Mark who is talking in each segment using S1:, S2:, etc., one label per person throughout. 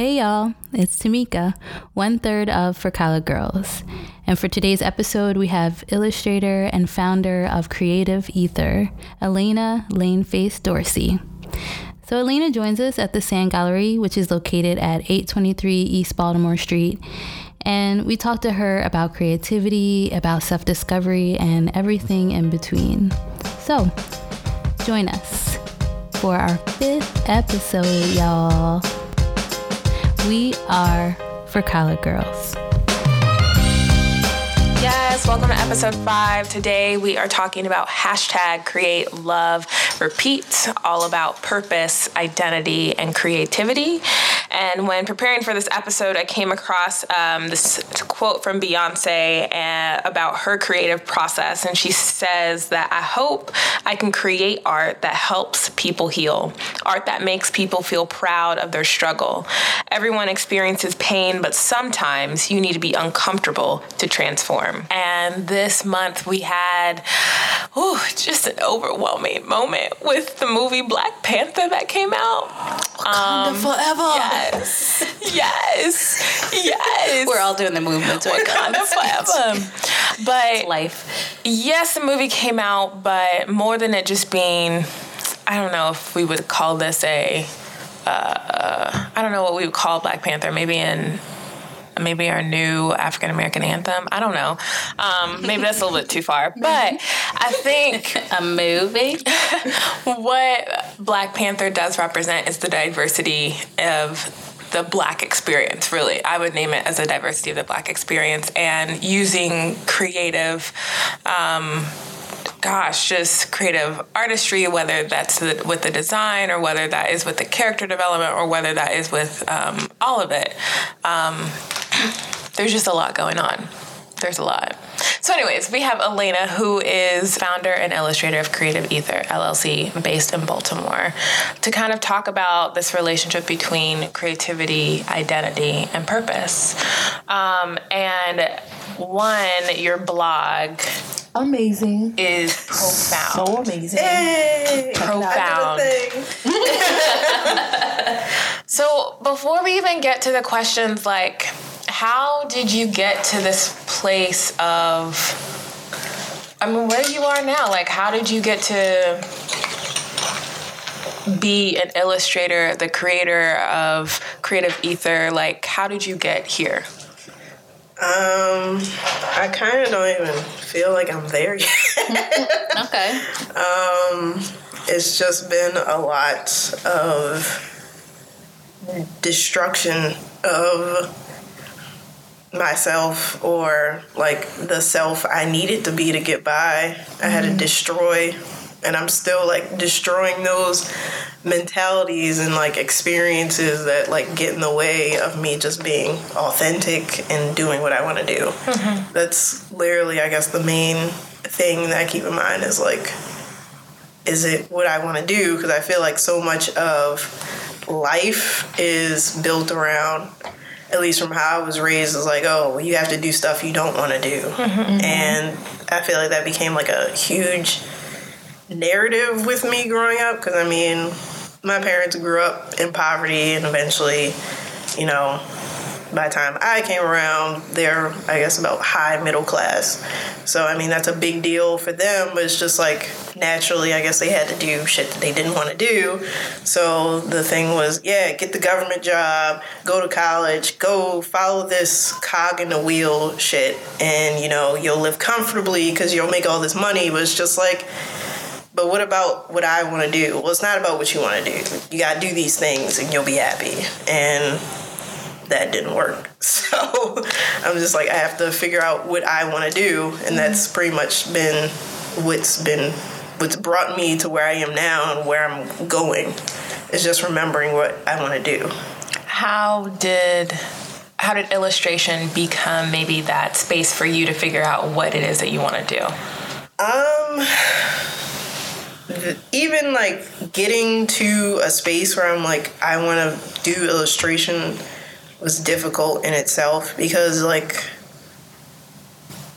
S1: Hey y'all, it's Tamika, one third of For Collard Girls. And for today's episode, we have illustrator and founder of Creative Ether, Elena Laneface Dorsey. So Elena joins us at the Sand Gallery, which is located at 823 East Baltimore Street. And we talked to her about creativity, about self discovery, and everything in between. So join us for our fifth episode, y'all. We are for Collard Girls.
S2: Yes, welcome to episode five. Today we are talking about hashtag create love repeat, all about purpose, identity, and creativity. And when preparing for this episode, I came across um, this quote from Beyonce uh, about her creative process. And she says that I hope I can create art that helps people heal, art that makes people feel proud of their struggle. Everyone experiences pain, but sometimes you need to be uncomfortable to transform. And this month we had ooh, just an overwhelming moment with the movie Black Panther that came out.
S3: Wakanda um, forever.
S2: Yes. Yes. Yes.
S3: We're all doing the movement to
S2: Wakanda forever. But
S3: life.
S2: Yes, the movie came out, but more than it just being, I don't know if we would call this a, uh, I don't know what we would call Black Panther. Maybe in maybe our new African American anthem. I don't know. Um, maybe that's a little bit too far, but I think
S3: a movie.
S2: what Black Panther does represent is the diversity of the black experience really i would name it as a diversity of the black experience and using creative um, gosh, just creative artistry, whether that's with the design or whether that is with the character development or whether that is with um, all of it. Um, there's just a lot going on. There's a lot. So, anyways, we have Elena, who is founder and illustrator of Creative Ether LLC, based in Baltimore, to kind of talk about this relationship between creativity, identity, and purpose. Um, and one, your blog
S3: amazing
S2: is profound.
S3: So amazing.
S2: Yay. Profound. so before we even get to the questions like how did you get to this place of I mean where you are now? Like how did you get to be an illustrator, the creator of Creative Ether? Like how did you get here?
S4: Um, I kind of don't even feel like I'm there yet.
S3: okay.
S4: Um, it's just been a lot of destruction of myself or like the self I needed to be to get by. I had to mm-hmm. destroy and I'm still like destroying those mentalities and like experiences that like get in the way of me just being authentic and doing what I want to do. Mm-hmm. That's literally, I guess, the main thing that I keep in mind is like, is it what I want to do? Because I feel like so much of life is built around at least from how I was raised, is like, oh, you have to do stuff you don't want to do. Mm-hmm. And I feel like that became like a huge narrative with me growing up because I mean, my parents grew up in poverty and eventually, you know, by the time I came around, they're, I guess, about high middle class. So, I mean, that's a big deal for them, but it's just like naturally, I guess they had to do shit that they didn't want to do. So the thing was, yeah, get the government job, go to college, go follow this cog in the wheel shit, and, you know, you'll live comfortably because you'll make all this money. But it's just like, but what about what I want to do? Well, it's not about what you want to do. You got to do these things and you'll be happy. And that didn't work. So I'm just like, I have to figure out what I want to do. And mm-hmm. that's pretty much been what's been, what's brought me to where I am now and where I'm going. Is just remembering what I want to do.
S2: How did how did illustration become maybe that space for you to figure out what it is that you want to do?
S4: Um even like getting to a space where I'm like, I want to do illustration was difficult in itself because like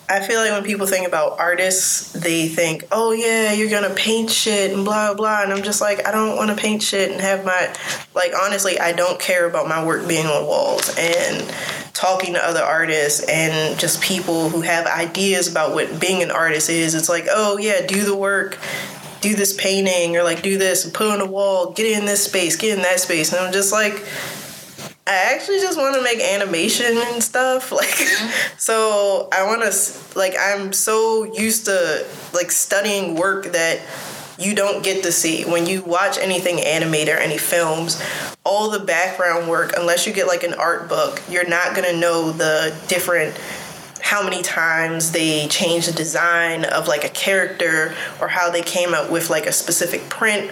S4: I feel like when people think about artists, they think, "Oh yeah, you're gonna paint shit and blah blah," and I'm just like, I don't want to paint shit and have my, like honestly, I don't care about my work being on walls and talking to other artists and just people who have ideas about what being an artist is. It's like, oh yeah, do the work. Do this painting or like do this and put on a wall, get in this space, get in that space. And I'm just like, I actually just want to make animation and stuff. Like, so I want to, like, I'm so used to, like, studying work that you don't get to see. When you watch anything animated or any films, all the background work, unless you get, like, an art book, you're not going to know the different how many times they changed the design of like a character or how they came up with like a specific print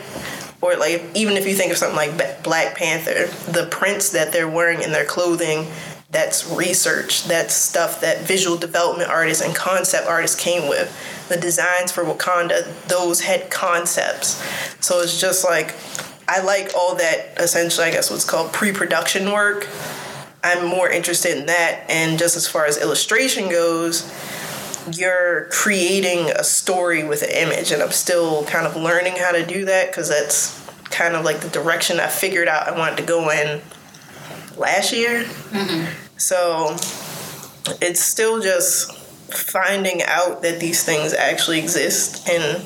S4: or like even if you think of something like Black Panther, the prints that they're wearing in their clothing, that's research. That's stuff that visual development artists and concept artists came with. The designs for Wakanda, those had concepts. So it's just like I like all that essentially I guess what's called pre-production work. I'm more interested in that and just as far as illustration goes, you're creating a story with an image and i'm still kind of learning how to do that because that's kind of like the direction i figured out i wanted to go in last year mm-hmm. so it's still just finding out that these things actually exist and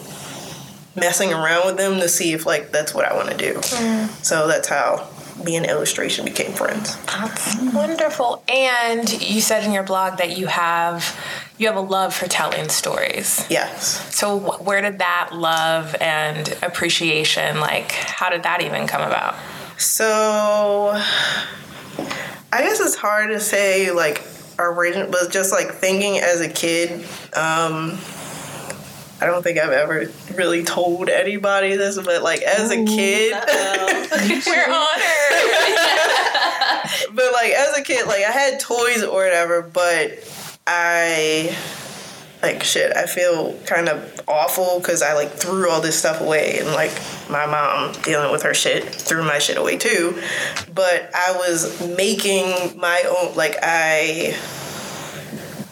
S4: messing around with them to see if like that's what i want to do mm. so that's how me and illustration became friends.
S2: That's wonderful. And you said in your blog that you have you have a love for telling stories.
S4: Yes.
S2: So where did that love and appreciation like how did that even come about?
S4: So I guess it's hard to say like original but just like thinking as a kid um I don't think I've ever really told anybody this, but like as a kid,
S2: we're honored.
S4: but like as a kid, like I had toys or whatever, but I like shit. I feel kind of awful because I like threw all this stuff away, and like my mom dealing with her shit threw my shit away too. But I was making my own. Like I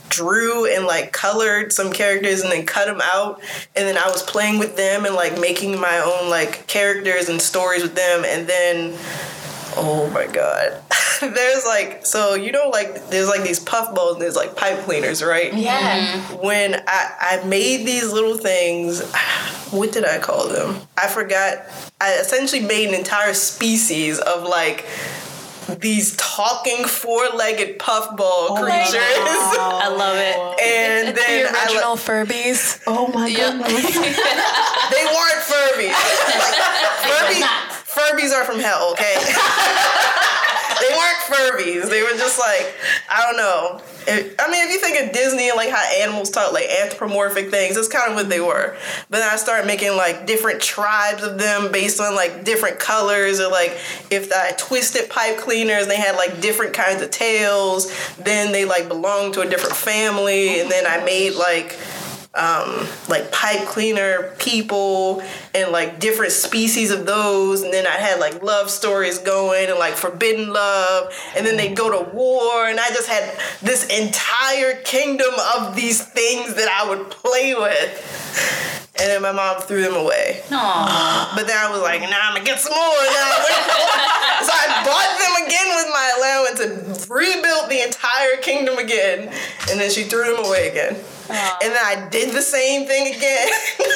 S4: drew and like colored some characters and then cut them out and then I was playing with them and like making my own like characters and stories with them and then oh my god there's like so you know like there's like these puff balls and there's like pipe cleaners right
S2: yeah
S4: mm-hmm. when I, I made these little things what did i call them i forgot i essentially made an entire species of like these talking four-legged puffball oh creatures.
S2: I love it.
S4: And then
S2: the original lo- Furbies.
S3: Oh my goodness.
S4: they weren't Furbies. Furbies. Furbies are from hell, okay? they weren't Furbies. They were just like I don't know. I mean, if you think of Disney and like how animals talk, like anthropomorphic things, that's kind of what they were. But then I started making like different tribes of them based on like different colors, or like if I twisted pipe cleaners, they had like different kinds of tails. Then they like belonged to a different family, and then I made like um, like pipe cleaner people and like different species of those. And then i had like love stories going and like forbidden love. And then they'd go to war. And i just had this entire kingdom of these things that i would play with and then my mom threw them away.
S3: Aww.
S4: But then I was like, nah, I'm gonna get some more. so I bought them again with my allowance and rebuilt the entire kingdom again. And then she threw them away again. Aww. And then I did the same thing again.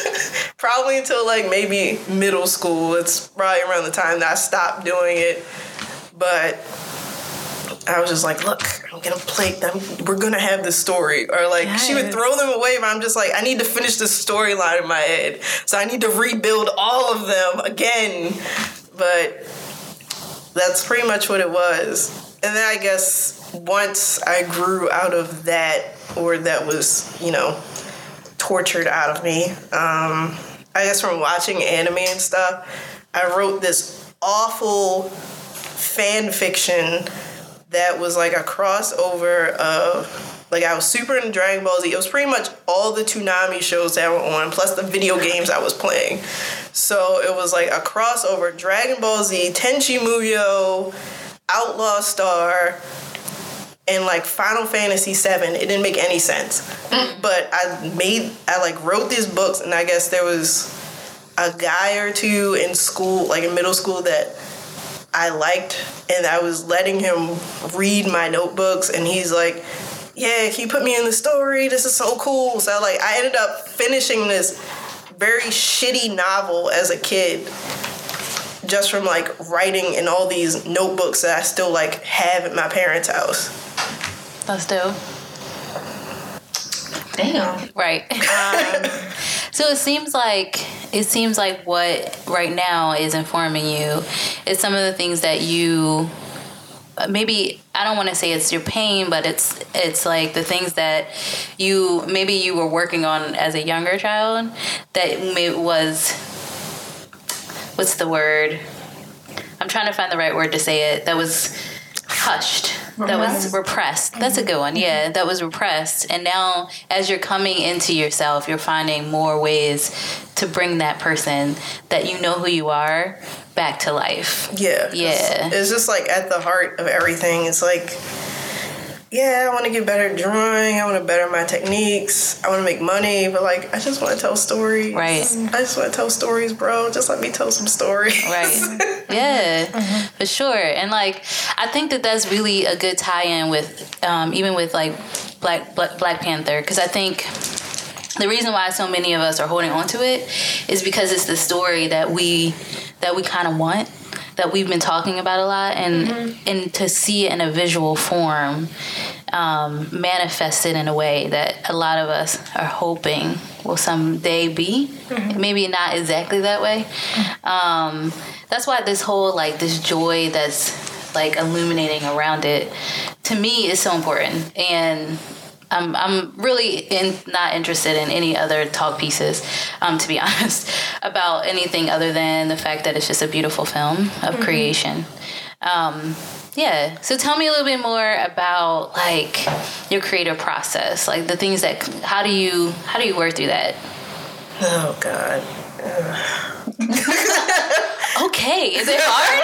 S4: probably until like maybe middle school. It's probably around the time that I stopped doing it. But I was just like, look, I'm gonna play them. We're gonna have this story. Or like yes. she would throw them away, but I'm just like, I need to finish this storyline in my head. So I need to rebuild all of them again. But that's pretty much what it was. And then I guess once I grew out of that, or that was, you know, tortured out of me, um, I guess from watching anime and stuff, I wrote this awful fan fiction that was like a crossover of like I was super into Dragon Ball Z. It was pretty much all the Toonami shows that were on, plus the video games I was playing. So it was like a crossover Dragon Ball Z, Tenchi Muyo, Outlaw Star, and like Final Fantasy VII, it didn't make any sense. Mm. But I made, I like wrote these books, and I guess there was a guy or two in school, like in middle school, that I liked, and I was letting him read my notebooks, and he's like, "Yeah, you put me in the story? This is so cool." So like, I ended up finishing this very shitty novel as a kid just from like writing in all these notebooks that I still like have at my parents' house.
S3: That's dope.
S5: Damn.
S3: Right. Um, so it seems like it seems like what right now is informing you is some of the things that you maybe I don't want to say it's your pain, but it's it's like the things that you maybe you were working on as a younger child that may, was what's the word? I'm trying to find the right word to say it. That was hushed. That was repressed. That's a good one. Mm-hmm. Yeah, that was repressed. And now, as you're coming into yourself, you're finding more ways to bring that person that you know who you are back to life.
S4: Yeah.
S3: Yeah.
S4: It's, it's just like at the heart of everything. It's like, yeah, I want to get better at drawing. I want to better my techniques. I want to make money, but like, I just want to tell stories.
S3: Right.
S4: I just want to tell stories, bro. Just let me tell some stories.
S3: Right. Yeah, for sure. And like, I think that that's really a good tie-in with, um, even with like Black Black, Black Panther, because I think the reason why so many of us are holding on to it is because it's the story that we that we kind of want that we've been talking about a lot and and to see it in a visual form um, manifested in a way that a lot of us are hoping will someday be. Maybe not exactly that way. Um, that's why this whole like this joy that's like illuminating around it to me is so important. And I'm, I'm really in, not interested in any other talk pieces, um, to be honest, about anything other than the fact that it's just a beautiful film of creation. Um, yeah. So tell me a little bit more about like your creative process, like the things that how do you how do you work through that?
S4: Oh God.
S3: Okay, is it hard?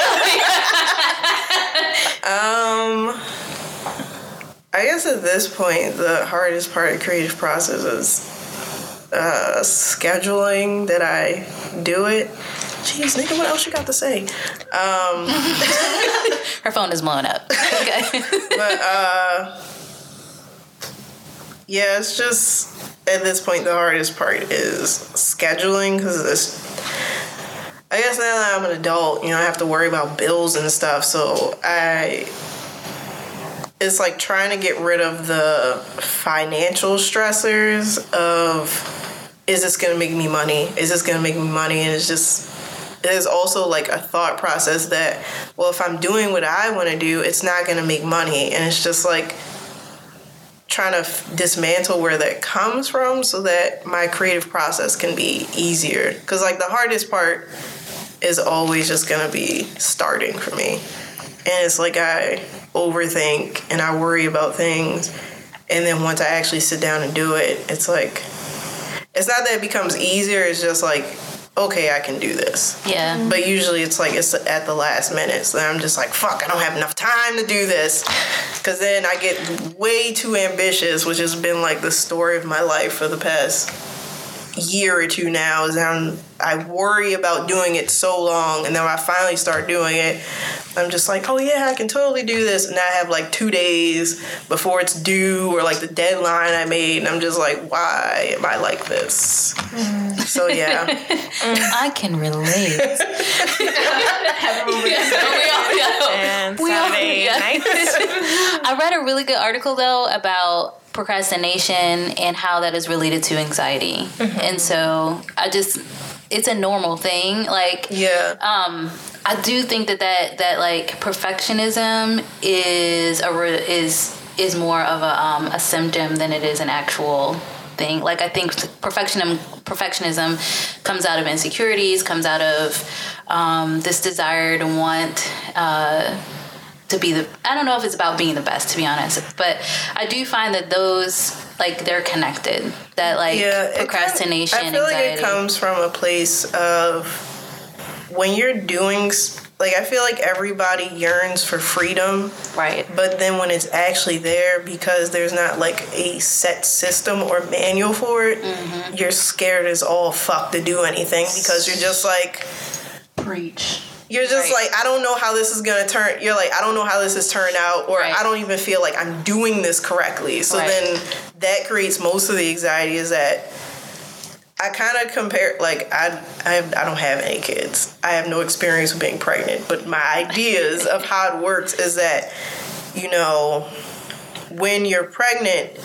S4: Um, I guess at this point, the hardest part of the creative process is uh, scheduling that I do it. Jeez, nigga, what else you got to say? Um,
S3: Her phone is blowing up. Okay.
S4: but uh, yeah, it's just at this point the hardest part is scheduling because it's. I guess now that I'm an adult, you know, I have to worry about bills and stuff. So I, it's like trying to get rid of the financial stressors of, is this gonna make me money? Is this gonna make me money? And it's just, there's also like a thought process that, well, if I'm doing what I want to do, it's not gonna make money, and it's just like trying to f- dismantle where that comes from so that my creative process can be easier. Because like the hardest part is always just gonna be starting for me, and it's like I overthink and I worry about things, and then once I actually sit down and do it, it's like it's not that it becomes easier. It's just like okay, I can do this.
S3: yeah. Mm-hmm.
S4: But usually it's like it's at the last minute. So I'm just like, fuck, I don't have enough time to do this. Cause then I get way too ambitious, which has been like the story of my life for the past year or two now. Is I'm, I worry about doing it so long, and then when I finally start doing it, I'm just like, oh yeah, I can totally do this. And I have like two days before it's due or like the deadline I made, and I'm just like, why am I like this? So yeah.
S3: I can relate.
S2: And
S3: We all-
S2: Saturday
S3: yeah.
S2: nights.
S3: I read a really good article though about procrastination and how that is related to anxiety. And so I just it's a normal thing. Like
S4: Yeah.
S3: um I do think that that that like perfectionism is a re- is is more of a um a symptom than it is an actual thing. Like I think perfectionism perfectionism comes out of insecurities, comes out of um, this desire to want uh, to be the. I don't know if it's about being the best, to be honest, but I do find that those like they're connected. That like
S4: yeah,
S3: procrastination,
S4: kind of- I feel
S3: anxiety.
S4: like it comes from a place of when you're doing like I feel like everybody yearns for freedom,
S3: Right.
S4: but then when it's actually there because there's not like a set system or manual for it,
S3: Mm-hmm.
S4: you're scared as all fuck to do anything because you're just like
S3: Preach.
S4: you're just
S3: Right.
S4: like I don't know how this is gonna turn. You're like I don't know how this has turned out, or
S3: Right.
S4: I don't even feel like I'm doing this correctly. So
S3: Right.
S4: then that creates most of the anxiety. Is that I kind of compare like I I I don't have any kids. I have no experience with being pregnant, but my ideas of how it works is that you know when you're pregnant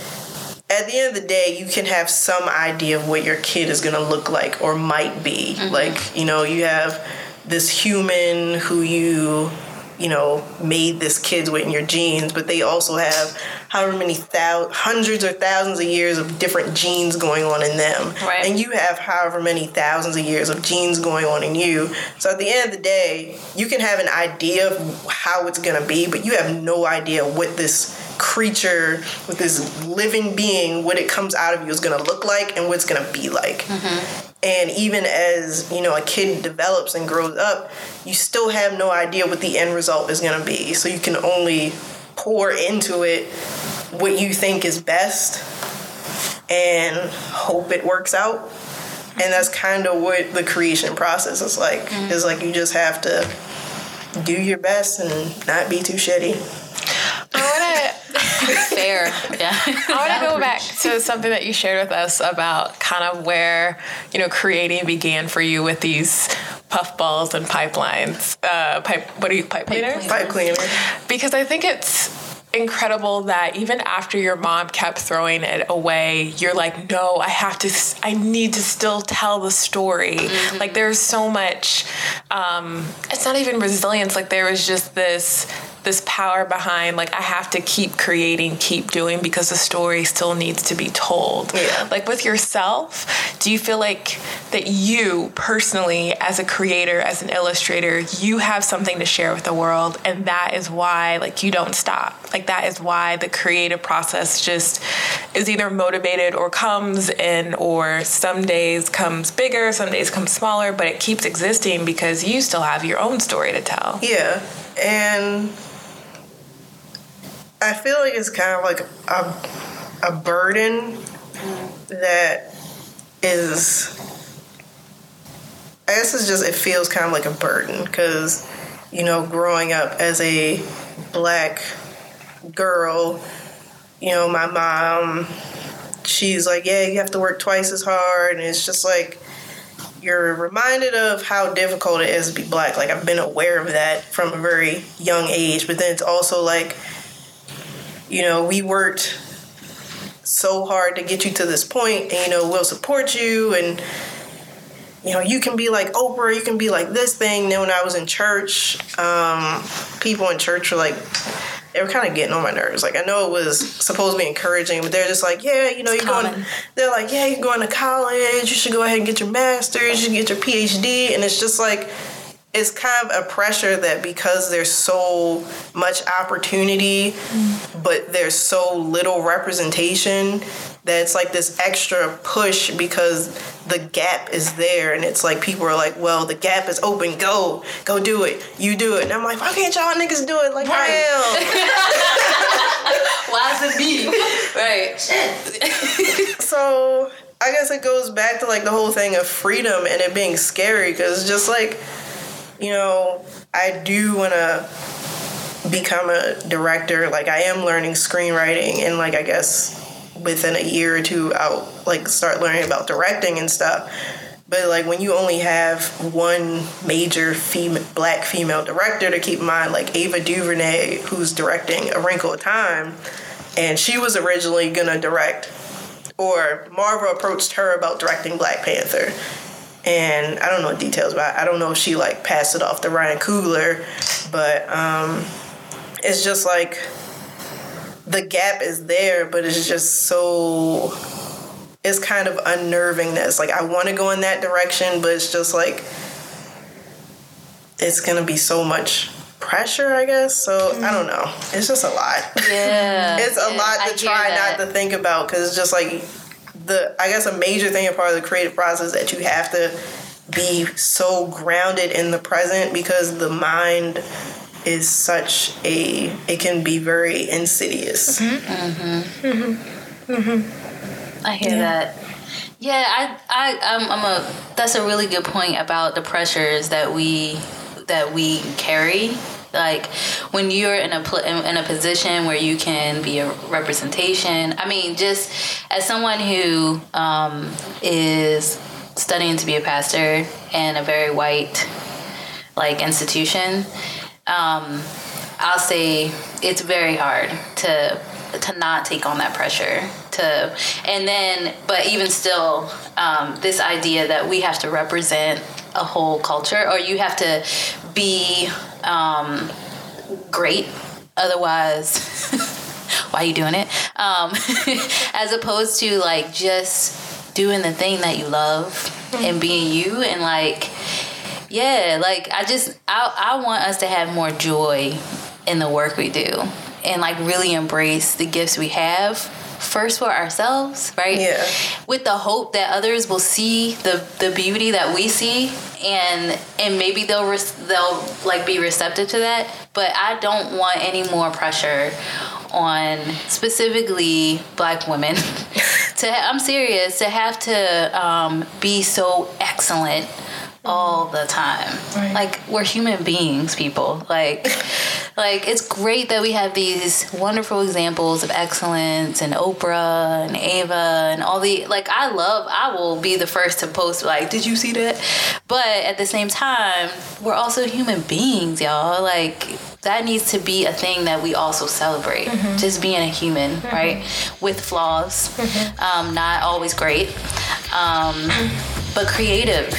S4: at the end of the day, you can have some idea of what your kid is gonna look like or might be. Mm-hmm. Like, you know, you have this human who you, you know, made this kid with in your genes, but they also have however many thousands, hundreds or thousands of years of different genes going on in them.
S3: Right.
S4: And you have however many thousands of years of genes going on in you. So at the end of the day, you can have an idea of how it's gonna be, but you have no idea what this creature with this living being what it comes out of you is going to look like and what it's going to be like mm-hmm. And even as you know a kid develops and grows up you still have no idea what the end result is going to be. So you can only pour into it what you think is best and hope it works out. And that's kind of what the creation process is like. Mm-hmm. Is like you just have to do your best and not be too shitty.
S2: I want
S3: Fair. Yeah.
S2: I want to go back to something that you shared with us about kind of where you know creating began for you with these puffballs and pipelines. Uh, pipe. What are you pipe cleaners?
S4: pipe cleaner
S2: because I think it's incredible that even after your mom kept throwing it away, you're like, no, I have to, I need to still tell the story. Like there's so much, um, it's not even resilience. Like there was just this, this power behind like I have to keep creating, keep doing because the story still needs to be told.
S4: Yeah.
S2: Like with yourself, do you feel like that you personally as a creator, as an illustrator, you have something to share with the world and that is why like you don't stop. Like that is why the creative process just is either motivated or comes in or some days comes bigger, some days comes smaller, but it keeps existing because you still have your own story to tell.
S4: Yeah, and I feel like it's kind of like a, a burden that is. I guess it's just it feels kind of like a burden because, you know, growing up as a black girl, you know, my mom, she's like, yeah, you have to work twice as hard, and it's just like you're reminded of how difficult it is to be black. Like I've been aware of that from a very young age, but then it's also like, you know, we worked so hard to get you to this point, and you know, we'll support you, and you know, you can be like Oprah, you can be like this thing. Then when I was in church, um, people in church were like, they were kind of getting on my nerves. Like I know it was supposed to be encouraging, but they're just like, yeah, you know, you're going. They're like, yeah, you're going to college. You should go ahead and get your master's. You should get your PhD. And it's just like, it's kind of a pressure that because there's so much opportunity, but there's so little representation, that it's like this extra push because the gap is there. And it's like people are like, well, the gap is open. Go, go do it. You do it. And I'm like, why can't y'all niggas do it like I am?
S3: Why is it me? right.
S4: so I guess it goes back to like the whole thing of freedom and it being scary because just like, you know, I do want to become a director. Like I am learning screenwriting and like I guess within a year or two I'll like start learning about directing and stuff. But like when you only have one major female, black female director to keep in mind, like Ava DuVernay, who's directing A Wrinkle of Time, and she was originally gonna direct or Marvel approached her about directing Black Panther. And I don't know details about it. I don't know if she like passed it off to Ryan Coogler, but um, it's just like the gap is there, but it's just so it's kind of unnerving that it's like I want to go in that direction, but it's just like it's gonna be so much pressure, I guess. So I don't know. It's just a lot.
S3: Yeah.
S4: it's a
S3: yeah,
S4: lot to
S3: hear
S4: try not to think about because it's just like the I guess a major thing a part of the creative process that you have to be so grounded in the present because the mind is such a it can be very insidious. Mm-hmm. Mm-hmm. Mm-hmm.
S3: I hear that. Yeah, I, I, I'm, I'm a. That's a really good point about the pressures that we, that we carry. Like when you're in a pl- in a position where you can be a representation. I mean, just as someone who um, is studying to be a pastor in a very white like institution, um, I'll say it's very hard to to not take on that pressure to and then but even still um, this idea that we have to represent a whole culture or you have to be um, great. Otherwise why are you doing it? Um, as opposed to like just doing the thing that you love and being you and like yeah like i just I, I want us to have more joy in the work we do and like really embrace the gifts we have first for ourselves right
S4: Yeah.
S3: with the hope that others will see the the beauty that we see and and maybe they'll res- they'll like be receptive to that but i don't want any more pressure on specifically black women to i'm serious to have to um, be so excellent all the time.
S4: Right.
S3: like we're human beings people. Like like it's great that we have these wonderful examples of excellence and oprah and ava and all the like i love i will be the first to post like did you see that? But at the same time we're also human beings y'all. Like that needs to be a thing that we also celebrate. Just being a human right? With flaws. Um, not always great. Um, but creative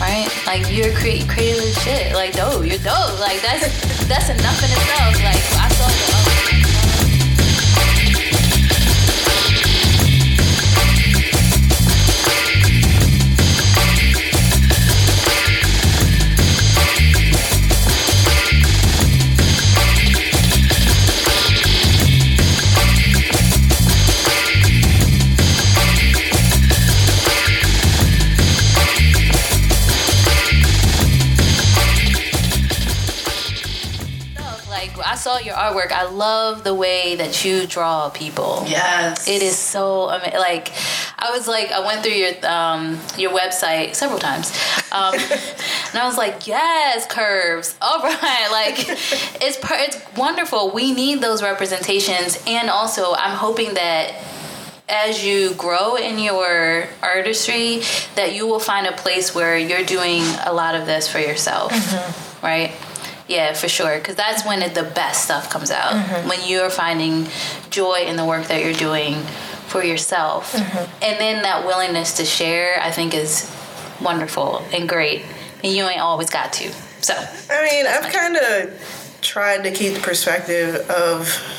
S3: right? Like you're cre- creative shit. Like dope, you're dope. Like that's that's enough in itself. Like I saw your artwork. I love the way that you draw people.
S5: Yes.
S3: It is so ama- like I was like I went through your um your website several times. Um and I was like, "Yes, curves. All right." Like it's per- it's wonderful. We need those representations and also I'm hoping that as you grow in your artistry that you will find a place where you're doing a lot of this for yourself right yeah for sure. Because that's when it, the best stuff comes out. Mm-hmm. When you're finding joy in the work that you're doing for yourself. Mm-hmm. And then that willingness to share i think is wonderful and great. And you ain't always got to so.
S4: I mean, I've kind of tried to keep the perspective of.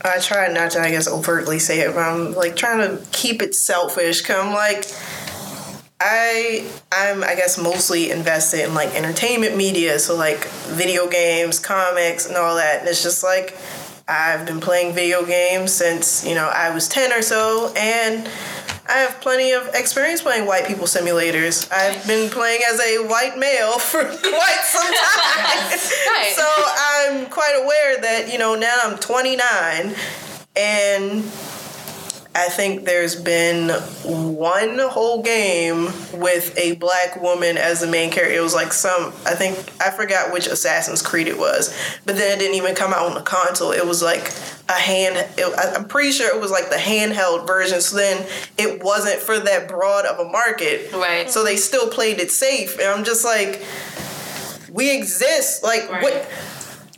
S4: I try not to, I guess, overtly say it, but I'm like trying to keep it selfish. Cause I'm like, I I'm I guess mostly invested in like entertainment media, so like video games, comics, and all that. And it's just like I've been playing video games since you know I was ten or so, and I have plenty of experience playing white people simulators. I've been playing as a white male for quite some time.
S3: Right.
S4: So I'm quite aware that, you know, now I'm 29 and I think there's been one whole game with a black woman as the main character. It was like some, I think, I forgot which Assassin's Creed it was, but then it didn't even come out on the console. It was like a hand, it, I'm pretty sure it was like the handheld version, so then it wasn't for that broad of a market.
S3: Right.
S4: So they still played it safe, and I'm just like, we exist. Like, what?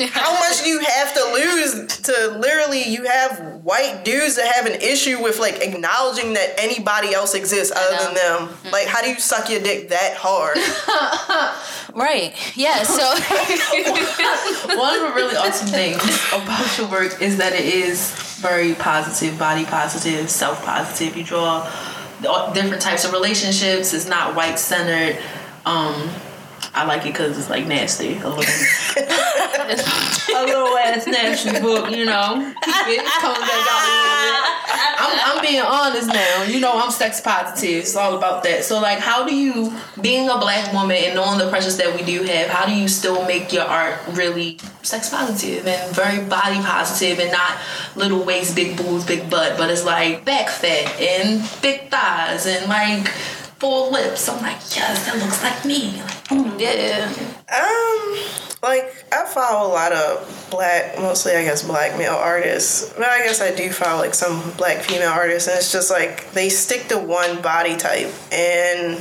S4: How much do you have to lose to literally you have white dudes that have an issue with like acknowledging that anybody else exists other than them? Like how do you suck your dick that hard?
S3: right yeah so
S5: One of the really awesome things about your work is that it is very positive, body positive, self positive. You draw different types of relationships. It's not white centered. Um, I like it because it's like nasty, a little, a little ass nasty book. You know, it comes out a little bit. I'm, I'm being honest now. You know, I'm sex positive. It's all about that. So, like, how do you, being a black woman and knowing the pressures that we do have, how do you still make your art really sex positive and very body positive and not little waist, big boobs, big butt, but it's like back fat and big thighs and like full lips. I'm like, yes, that looks like me. Like,
S3: Yeah.
S4: Um, like I follow a lot of black, mostly I guess black male artists, but I guess I do follow like some black female artists, and it's just like they stick to one body type, and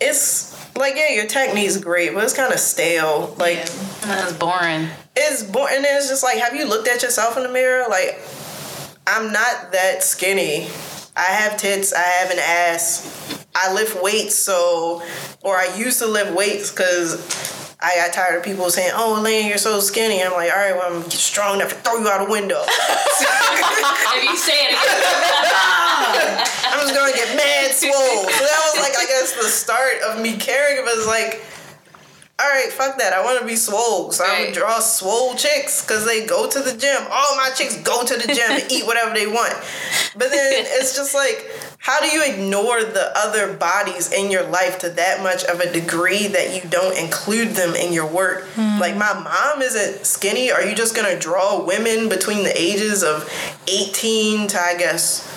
S4: it's like yeah, your technique's great, but it's kind of stale. Like
S3: That's boring.
S4: it's boring, and it's just like, have you looked at yourself in the mirror? Like I'm not that skinny. I have tits. I have an ass. I lift weights, so or I used to lift weights because I got tired of people saying, "Oh, Elaine, you're so skinny." I'm like, "All right, well, I'm strong enough to throw you out a window."
S3: If you say it
S4: I'm just gonna get mad swole. So that was like, I guess, the start of me caring. But it's like, all right, fuck that. I want to be swole, so I'm
S3: Right.
S4: gonna draw swole chicks because they go to the gym. All my chicks go to the gym and eat whatever they want. But then it's just like, how do you ignore the other bodies in your life to that much of a degree that you don't include them in your work? Hmm. Like my mom isn't skinny. Are you just gonna draw women between the ages of 18 to I guess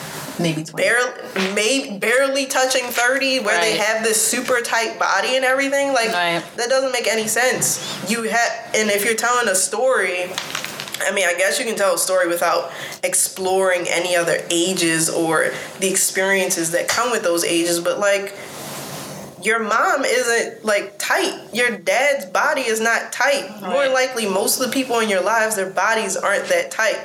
S5: maybe 20.
S4: barely, may, barely touching 30 where they have this super tight body and everything like
S3: Right.
S4: that doesn't make any sense you have and if you're telling a story i mean i guess you can tell a story without exploring any other ages or the experiences that come with those ages but like your mom isn't like tight. Your dad's body is not tight. More likely, most of the people in your lives, their bodies aren't that tight.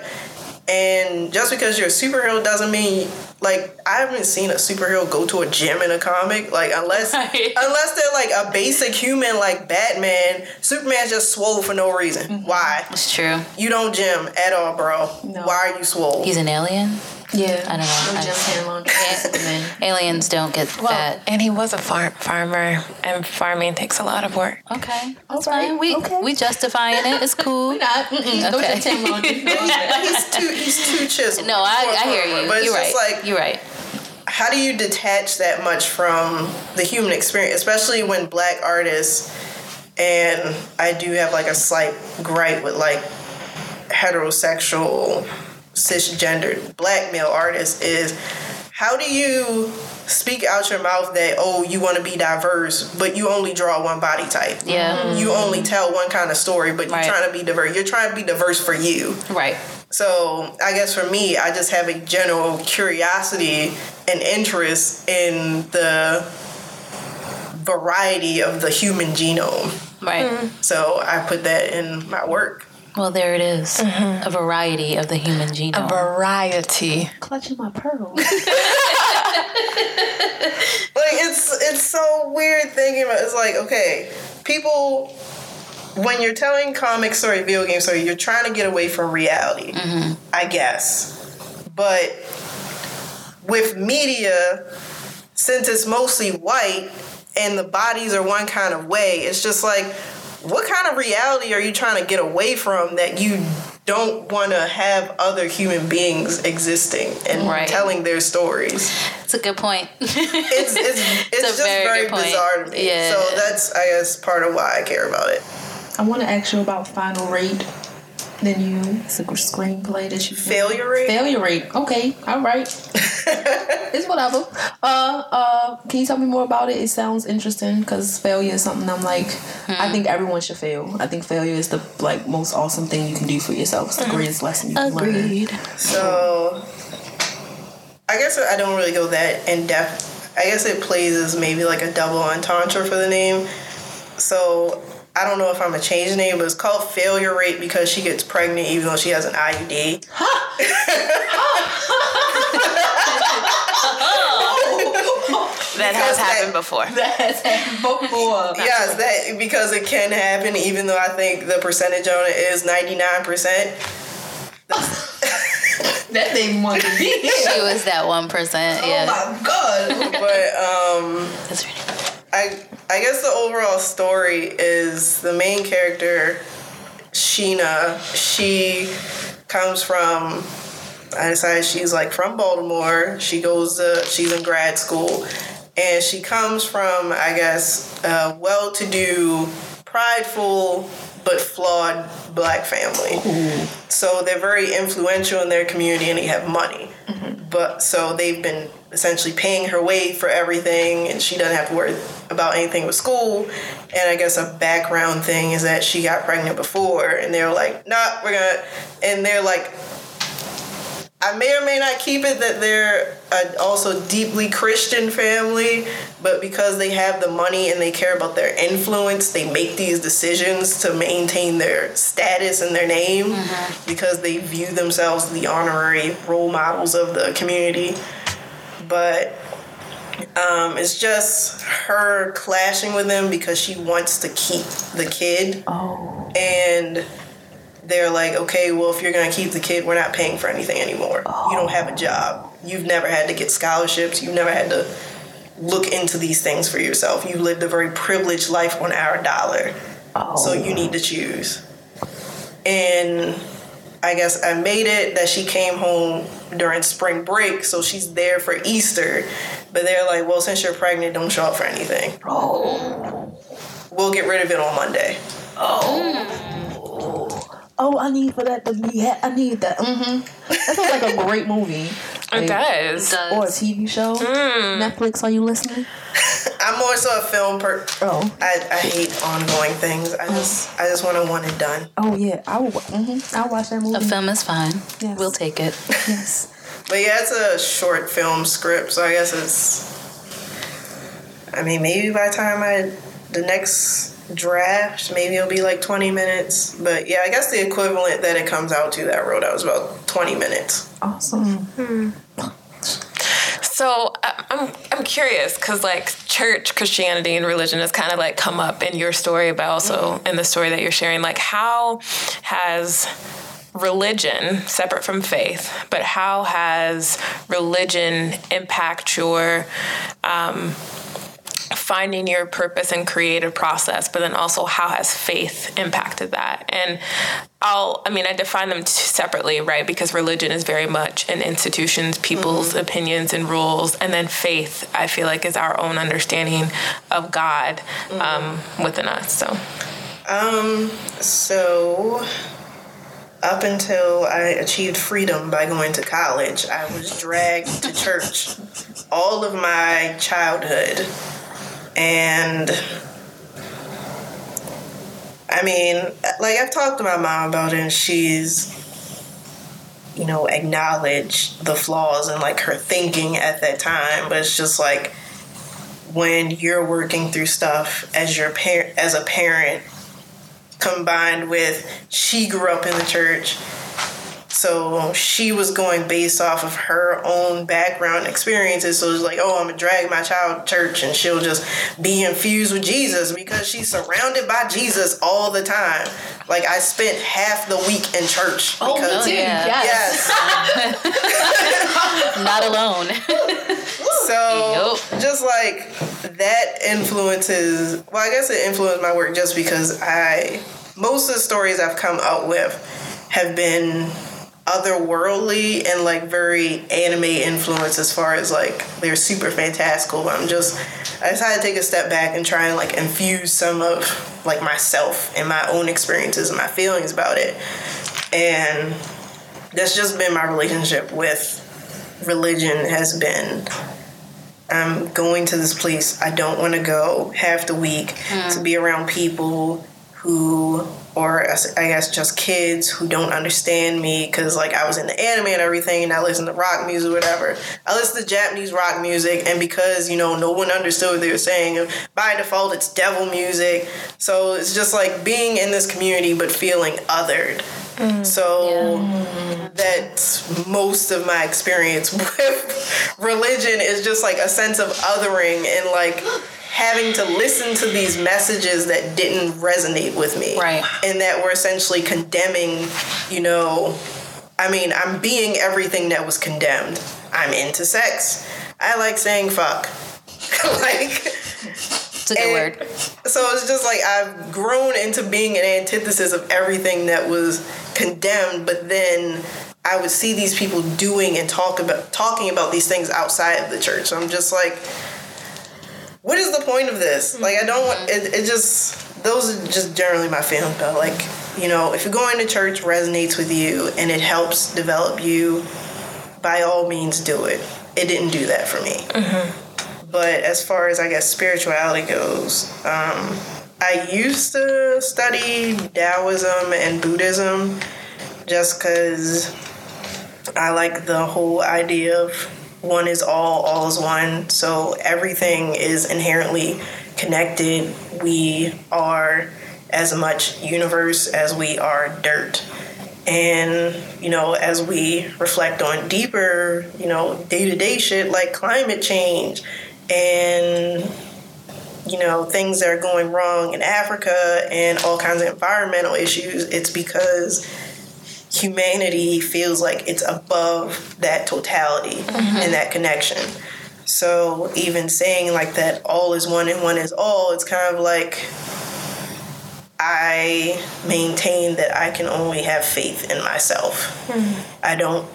S4: And just because you're a superhero doesn't mean like I haven't seen a superhero go to a gym in a comic. Like unless
S3: Right.
S4: unless they're like a basic human like Batman, Superman's just swole for no reason. Mm-hmm. Why?
S3: It's true.
S4: You don't gym at all, bro.
S5: No.
S4: Why are you swole?
S3: He's an alien.
S5: Yeah.
S3: I don't know.
S5: No
S3: I-
S5: gym hand laundry. Superman.
S3: Aliens don't get
S2: Well,
S3: fat.
S2: and he was a farm farmer, and farming takes a lot of work.
S3: Okay, that's
S5: Alright,
S3: fine. We
S5: okay.
S3: we justifying it. It's cool.
S5: We Not. Mm-mm. No
S3: Okay.
S5: gym hand laundry. No
S4: But he's too he's too chiseled.
S3: No, I,
S4: for a
S3: I hear you.
S4: But it's
S3: You're
S4: just
S3: right.
S4: like
S3: You're right.
S4: how do you detach that much from the human experience, especially when black artists and I do have like a slight gripe with like heterosexual cisgendered black male artists is how do you speak out your mouth that oh you want to be diverse but you only draw one body type
S3: Yeah. Mm-hmm.
S4: you only tell one kind of story but you're
S3: Right.
S4: trying to be diverse you're trying to be diverse for you
S3: Right.
S4: so I guess for me, I just have a general curiosity and interest in the variety of the human genome.
S3: Right.
S4: So I put that in my work.
S3: Well, there it is. Mm-hmm. A variety of the human genome.
S2: A variety.
S5: Clutching my pearls.
S4: Like it's it's so weird thinking about. It's like okay, people. When you're telling comic story, video game story, you're trying to get away from reality, mm-hmm. I guess. But with media, since it's mostly white and the bodies are one kind of way, it's just like, what kind of reality are you trying to get away from that you don't want to have other human beings existing and
S3: Right.
S4: telling their stories?
S3: It's a good point.
S4: It's it's, it's,
S3: a
S4: just
S3: very
S4: very,
S3: point.
S4: bizarre to me.
S3: Yeah.
S4: So that's I guess part of why I care about it.
S5: I want to ask you about Final Rate. The new it's a screenplay that you
S4: Failure rate.
S5: Failure rate. Okay, all right. it's whatever. Uh, uh, can you tell me more about it? It sounds interesting because failure is something I'm like. I think everyone should fail. I think failure is the like most awesome thing you can do for yourself. It's the greatest lesson you can learn.
S3: Agreed.
S4: So I guess I don't really go that in depth. I guess it plays as maybe like a double entendre for the name. So I don't know if I'm gonna change the name, but it's called failure rate because she gets pregnant even though she has an IUD.
S2: That
S4: Because
S2: has
S4: that-
S2: happened before.
S5: That's happened before.
S4: Yes, that because it can happen even though I think the percentage on it is 99%.
S5: That thing wanted to be here.
S3: She was that one percent. Yeah.
S5: Oh
S3: Yeah.
S5: my god.
S4: But um
S3: That's right.
S4: I I guess the overall story is the main character, Sheena. She comes from I decided she's like from Baltimore. She goes to she's in grad school, and she comes from I guess a well-to-do, prideful but flawed black family. So they're very influential in their community and they have money. Mm-hmm. But so they've been essentially paying her way for everything and she doesn't have to worry about anything with school. And I guess a background thing is that she got pregnant before and they're like, nah, we're gonna and they're like I may or may not keep it that they're a also deeply Christian family, but because they have the money and they care about their influence, they make these decisions to maintain their status and their name because they view themselves the honorary role models of the community. But um, it's just her clashing with them because she wants to keep the kid.
S5: Oh.
S4: And they're like, okay, well, if you're gonna keep the kid, we're not paying for anything anymore. You don't have a oh. job. You've never had to get scholarships. You've never had to look into these things for yourself. You've lived a very privileged life on our dollar. So you oh. need to choose. And I guess I made it that she came home during spring break, so she's there for Easter. But they're like, well, since you're pregnant, don't show up for anything. Oh. We'll get rid of it on Monday.
S5: Oh, I need for that to be. ha- I need that. Mm-hmm. That sounds like a great movie.
S2: It does.
S3: Does.
S5: Or a TV show. Netflix, are you listening?
S4: I'm more so a film per.
S5: Oh.
S4: I, I hate ongoing things. I just I just want to want it done.
S5: Oh yeah, I will. Mm-hmm. I'll watch that movie.
S3: A film is fine.
S5: Yes.
S3: We'll take it.
S5: Yes.
S4: But yeah, it's a short film script, so I guess it's. I mean, maybe by the time I the next draft, maybe it'll be like 20 minutes. But yeah, I guess the equivalent that it comes out to that road wrote out was about 20 minutes.
S5: Awesome.
S2: So I- I'm I'm curious because like church Christianity and religion has kind of like come up in your story, but also in the story that you're sharing. Like how has religion separate from faith, but how has religion impact your um, finding your purpose and creative process, but then also how has faith impacted that? And I'll, I mean, I define them t- separately, right? Because religion is very much an institution's people's opinions and rules, and then faith, I feel like, is our own understanding of God um, within us. So,
S4: Um, so up until I achieved freedom by going to college, I was dragged to church all of my childhood. And I mean, like I've talked to my mom about it, and she's, you know, acknowledged the flaws and like her thinking at that time. But it's just like when you're working through stuff as your parent, as a parent, combined with she grew up in the church. So um, she was going based off of her own background experiences. So it's like, oh, I'm gonna drag my child to church and she'll just be infused with Jesus because she's surrounded by Jesus all the time. Like I spent half the week in church.
S5: Oh,
S4: because,
S5: me too.
S3: yeah.
S5: Yes.
S4: Yes.
S3: Not alone.
S4: So
S3: Yup.
S4: just like that influences well, I guess it influenced my work just because I most of the stories I've come out with have been otherworldly and like very anime influence as far as like they're super fantastical. But I'm just I decided to take a step back and try and like infuse some of like myself and my own experiences and my feelings about it. And that's just been my relationship with religion has been I'm going to this place I don't want to go half the week hmm. to be around people who, or I guess just kids who don't understand me because like I was in the anime and everything and I listen to rock music, whatever. I listen to Japanese rock music and because you know no one understood what they were saying, by default it's devil music. So it's just like being in this community but feeling othered. Mm. So that's most of my experience with religion is just like a sense of othering and like having to listen to these messages that didn't resonate with me.
S3: Right.
S4: And that were essentially condemning, you know, I mean, I'm being everything that was condemned. I'm into sex. I like saying fuck. like
S3: It's a good word.
S4: So it's just like I've grown into being an antithesis of everything that was condemned, but then I would see these people doing and talk about talking about these things outside of the church. So I'm just like, what is the point of this? Like, I don't want it. It just those are just generally my feelings about like, you know, if you're going to church resonates with you and it helps develop you, by all means do it. It didn't do that for me. But as far as I guess spirituality goes, um, I used to study Taoism and Buddhism just because I like the whole idea of one is all, all is one. So everything is inherently connected. We are as much universe as we are dirt. And, you know, as we reflect on deeper, you know, day to day shit like climate change and, you know, things that are going wrong in Africa and all kinds of environmental issues, it's because humanity feels like it's above that totality mm-hmm. and that connection. So even saying like that all is one and one is all, it's kind of like I maintain that I can only have faith in myself. Mm-hmm. I don't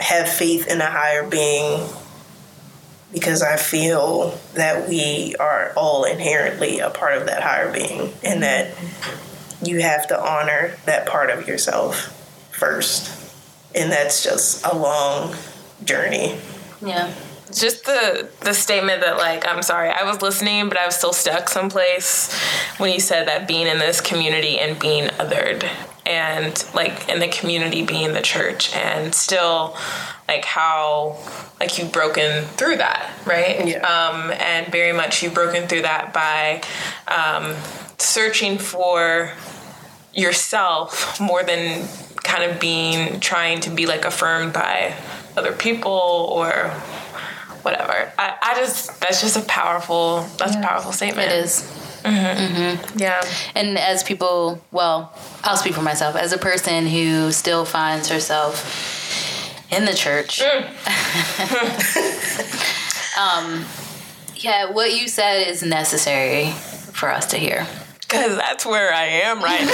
S4: have faith in a higher being because I feel that we are all inherently a part of that higher being and that you have to honor that part of yourself first. And that's just a long journey.
S3: Yeah.
S2: just the the statement that like I'm sorry I was listening but I was still stuck someplace when you said that being in this community and being othered and like in the community being the church and still like how like you've broken through that right
S4: Yeah.
S2: um and very much you've broken through that by um searching for yourself more than kind of being trying to be like affirmed by other people or whatever. I, I just that's just a powerful that's a powerful statement.
S3: It is. Mm-hmm.
S2: Yeah.
S3: And as people, well, I'll speak for myself. As a person who still finds herself in the church, mm. um, yeah, what you said is necessary for us to hear.
S2: Cause that's where I am right now.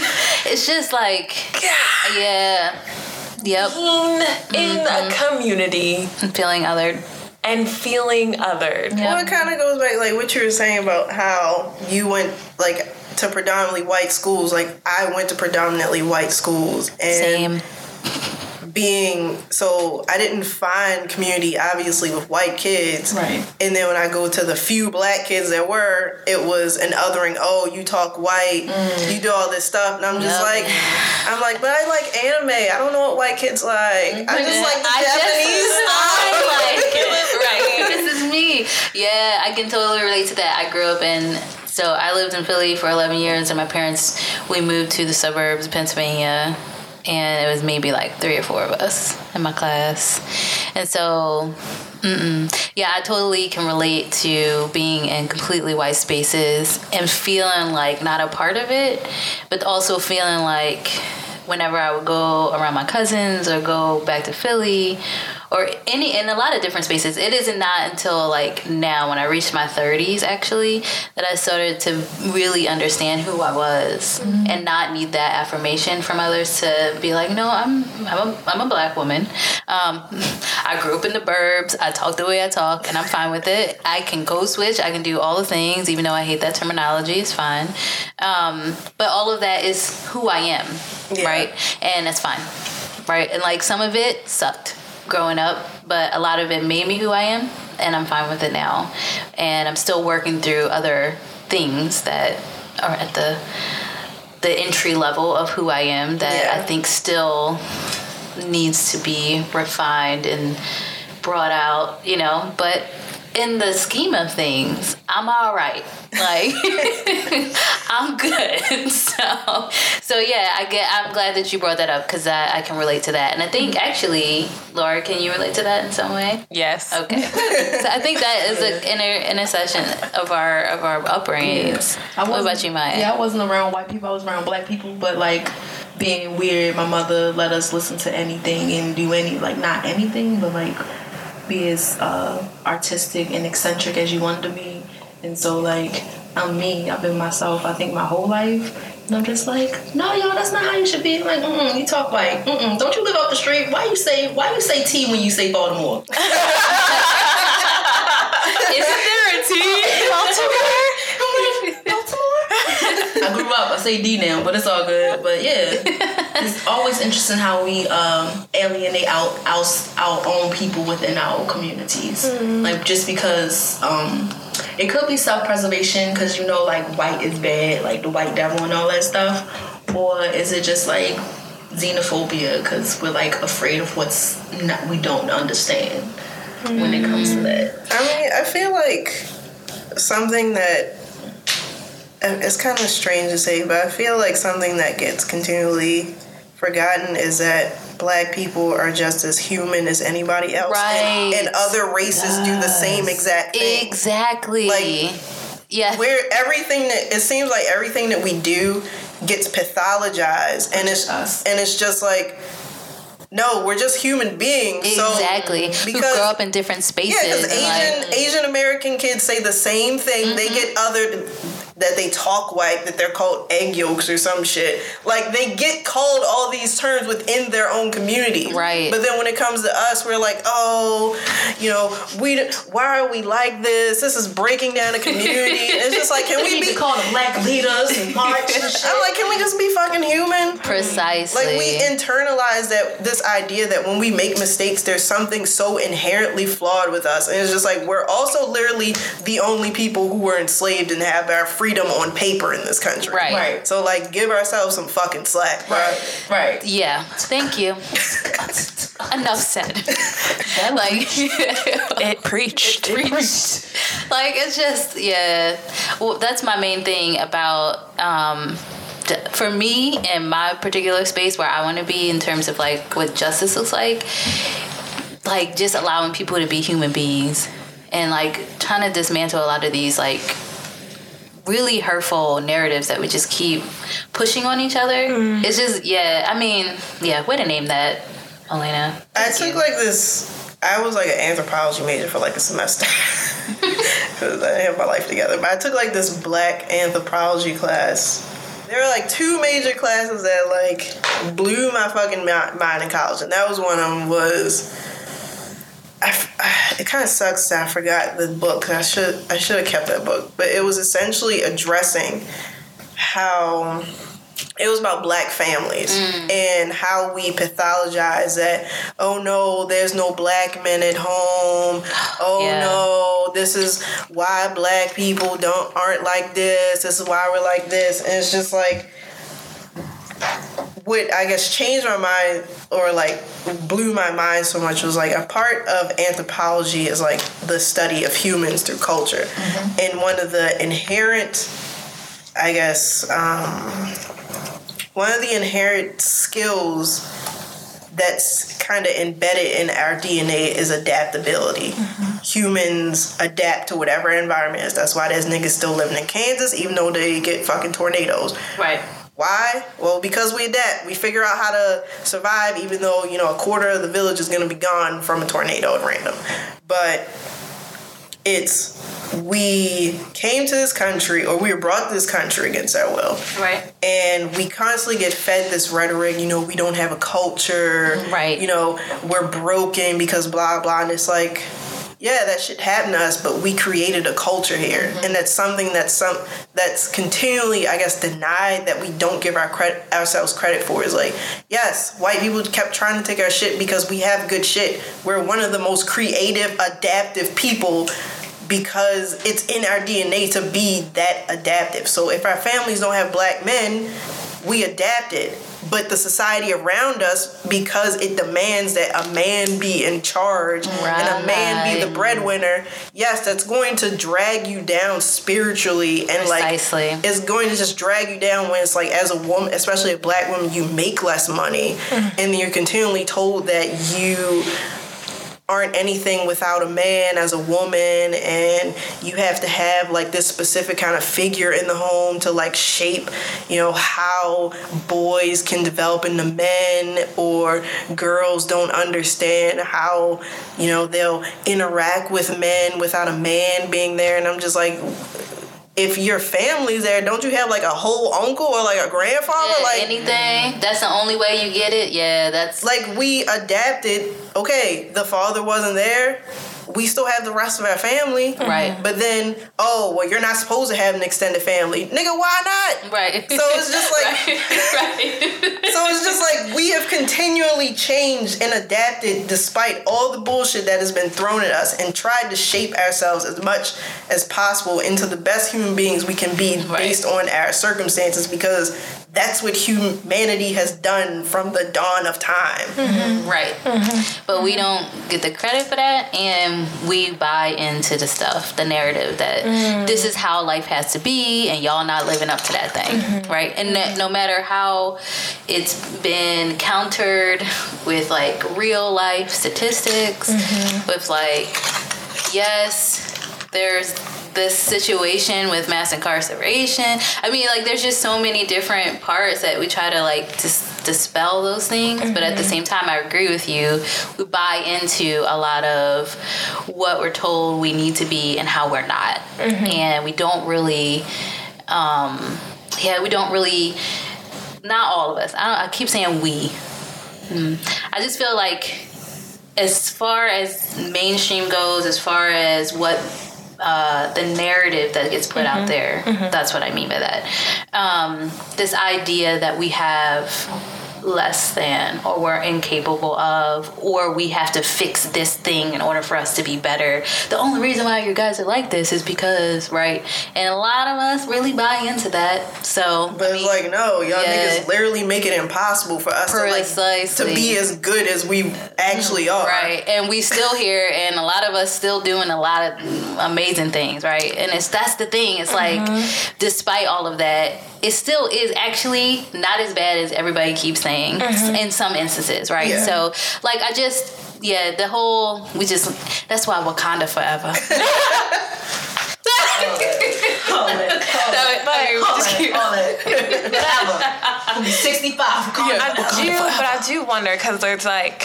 S3: It's just like, yeah, yep,
S2: Being in a mm-hmm. community
S3: I'm feeling othered.
S2: And feeling othered.
S4: Well, it kind of goes back like what you were saying about how you went like to predominantly white schools. Like I went to predominantly white schools, and
S3: Same.
S4: Being so I didn't find community obviously with white kids.
S5: Right.
S4: And then when I go to the few black kids that were, it was an othering. Oh, you talk white, mm. you do all this stuff, and I'm just
S3: Yep.
S4: like, I'm like, but I like anime. I don't know what white kids like. I just like the
S3: I
S4: Japanese
S3: just. I like it. Right. this is me. Yeah, I can totally relate to that. I grew up in, so I lived in Philly for 11 years, and my parents, we moved to the suburbs of Pennsylvania, and it was maybe like three or four of us in my class. And so, yeah, I totally can relate to being in completely white spaces and feeling like not a part of it, but also feeling like whenever I would go around my cousins or go back to Philly or any in a lot of different spaces. It isn't not until like now when I reached my 30s actually that I started to really understand who I was and not need that affirmation from others to be like, no, I'm I'm a, I'm a black woman. Um, I grew up in the burbs. I talk the way I talk, and I'm fine with it. I can code switch. I can do all the things, even though I hate that terminology. It's fine. Um, but all of that is who I am,
S4: Yeah.
S3: right? And that's fine, right? And like some of it sucked growing up, but a lot of it made me who I am, and I'm fine with it now. And I'm still working through other things that are at the the entry level of who I am that
S4: Yeah.
S3: I think still needs to be refined and brought out, you know, but in the scheme of things, I'm all right. Like I'm good. So so yeah, I get I'm glad that you brought that up cuz I, I can relate to that. And I think mm-hmm. actually, Laura, can you relate to that in some way?
S2: Yes.
S3: Okay. so I think that is an inner intercession of our of our upbringings.
S5: I
S3: What about you, Maya?
S5: Yeah, I wasn't around white people. I was around black people, but like being weird, my mother let us listen to anything and do any like not anything, but like be as uh, artistic and eccentric as you wanted to be. And so like I'm me. I've been myself. I think my whole life. And I'm just like, no, y'all, that's not how you should be. Like, mm you talk like, mm don't you live up the street? Why you say, why you say T when you say Baltimore?
S3: Isn't there a T? Baltimore?
S5: I grew up. I say D now, but it's all good. But yeah, it's always interesting how we um, alienate out our, our own people within our communities. Mm. Like just because um, it could be self preservation, because you know, like white is bad, like the white devil and all that stuff, or is it just like xenophobia because we're like afraid of what's not we don't understand mm. when it comes to that.
S4: I mean, I feel like something that it's kind of strange to say, but I feel like something that gets continually forgotten is that black people are just as human as anybody else.
S3: Right.
S4: And, and other races yes. do the same exact thing.
S3: Exactly.
S4: Like, yeah. Where everything that, it seems like everything that we do gets pathologized. And it's, us. and it's just like, no, we're just human beings.
S3: Exactly. So, because, Who grow up in different spaces. Yeah,
S4: because Asian like, Asian American kids say the same thing. Mm-hmm. They get other that they talk white, that they're called egg yolks or some shit. Like they get called all these terms within their own community.
S3: Right.
S4: But then when it comes to us, we're like, oh, you know, we why are we like this? This is breaking down the community. it's just like, can we,
S5: be called black leaders and march and shit?
S4: I'm like, can we just be fucking human?
S3: Precisely.
S4: Like we internalize that this idea that when we make mistakes, there's something so inherently flawed with us, and it's just like we're also literally the only people who were enslaved and have our free freedom on paper in this country.
S3: Right.
S4: Right. So like give ourselves some fucking slack,
S5: Right. Right.
S3: Yeah. Thank you. Enough said. like
S2: it preached.
S3: It preached. like it's just yeah. Well, that's my main thing about um for me in my particular space where I want to be in terms of like what justice looks like, like just allowing people to be human beings and like trying to dismantle a lot of these like really hurtful narratives that we just keep pushing on each other. Mm. It's just yeah. I mean yeah. Way to name that, Elena.
S4: I took you. like this. I was like an anthropology major for like a semester because I didn't have my life together. But I took like this black anthropology class. There were like two major classes that like blew my fucking mind in college, and that was one of them was I, it kind of sucks that I forgot the book. I should I should have kept that book, but it was essentially addressing how it was about black families mm. and how we pathologize that oh no there's no black men at home oh yeah. no this is why black people don't aren't like this this is why we're like this and it's just like what I guess changed my mind or like blew my mind so much was like a part of anthropology is like the study of humans through culture. Mm-hmm. And one of the inherent, I guess, um, one of the inherent skills that's kind of embedded in our DNA is adaptability. Mm-hmm. Humans adapt to whatever environment is. That's why there's niggas still living in Kansas, even though they get fucking tornadoes.
S3: Right.
S4: Why? Well, because we adapt. We figure out how to survive, even though you know a quarter of the village is going to be gone from a tornado at random. But it's we came to this country or we were brought to this country against our will.
S3: Right.
S4: And we constantly get fed this rhetoric, you know, we don't have a culture.
S3: Right.
S4: You know, we're broken because blah blah and it's like yeah, that shit happened to us, but we created a culture here, mm-hmm. and that's something that's some that's continually, I guess, denied that we don't give our credit ourselves credit for. Is like, yes, white people kept trying to take our shit because we have good shit. We're one of the most creative, adaptive people because it's in our DNA to be that adaptive. So if our families don't have black men, we adapted but the society around us because it demands that a man be in charge right. and a man be the breadwinner yes that's going to drag you down spiritually and
S3: Precisely.
S4: like it's going to just drag you down when it's like as a woman especially a black woman you make less money mm-hmm. and you're continually told that you aren't anything without a man as a woman and you have to have like this specific kind of figure in the home to like shape you know how boys can develop into men or girls don't understand how you know they'll interact with men without a man being there. And i'm just like if your family's there, don't you have like a whole uncle or like a grandfather?
S3: Yeah,
S4: like
S3: anything. That's the only way you get it. Yeah, that's
S4: like we adapted. Okay, the father wasn't there. We still have the rest of our family,
S3: Right.
S4: But then, oh well, you're not supposed to have an extended family, nigga. Why not?
S3: right.
S4: So it's just like,
S3: right.
S4: so it's just like we have continually changed and adapted despite all the bullshit that has been thrown at us, and tried to shape ourselves as much as possible into the best human beings we can be
S3: Right.
S4: based on our circumstances because that's what humanity has done from the dawn of time. Mm-hmm.
S3: Right. Mm-hmm. But we don't get the credit for that and we buy into the stuff, the narrative that mm. this is how life has to be and y'all not living up to that thing. Mm-hmm. Right. And that no matter how it's been countered with like real life statistics, with like, yes, there's this situation with mass incarceration. I mean, like, there's just so many different parts that we try to like dis- dispel those things. But at the same time, I agree with you. We buy into a lot of what we're told we need to be and how we're not, and we don't really. Um, yeah, we don't really. Not all of us. I, don't, I keep saying we. Mm. I just feel like as far as mainstream goes, as far as what uh, the narrative that gets put out there, that's what I mean by that. Um, this idea that we have less than, or we're incapable of, or we have to fix this thing in order for us to be better. The only reason why you guys are like this is because, right? And a lot of us really buy into that. So,
S4: But
S3: I
S4: it's like, no, y'all
S3: yeah.
S4: niggas literally make it impossible for us to like to be as good as we actually are.
S3: Right, and we still here, and a lot of us still doing a lot of amazing things, right? And it's that's the thing. It's like, mm-hmm. despite all of that, it still is actually not as bad as everybody keeps saying mm-hmm. in some instances, right?
S4: Yeah.
S3: So, like, I just, yeah, the whole we just that's why Wakanda forever.
S5: Hold it. Hold it.
S2: But, I mean,
S5: Hold
S2: just
S5: it.
S2: keep-
S5: Hold it. Forever. I'll be 65.
S2: I do, but I do wonder because there's like,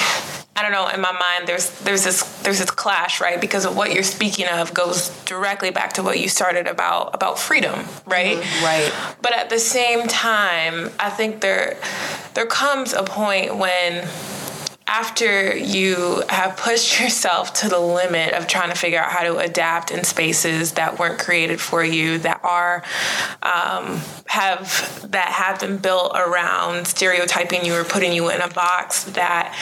S2: I don't know. In my mind, there's there's this there's this clash, right? Because of what you're speaking of goes directly back to what you started about about freedom, right?
S3: right.
S2: But at the same time, I think there there comes a point when after you have pushed yourself to the limit of trying to figure out how to adapt in spaces that weren't created for you that are um, have that have been built around stereotyping you or putting you in a box that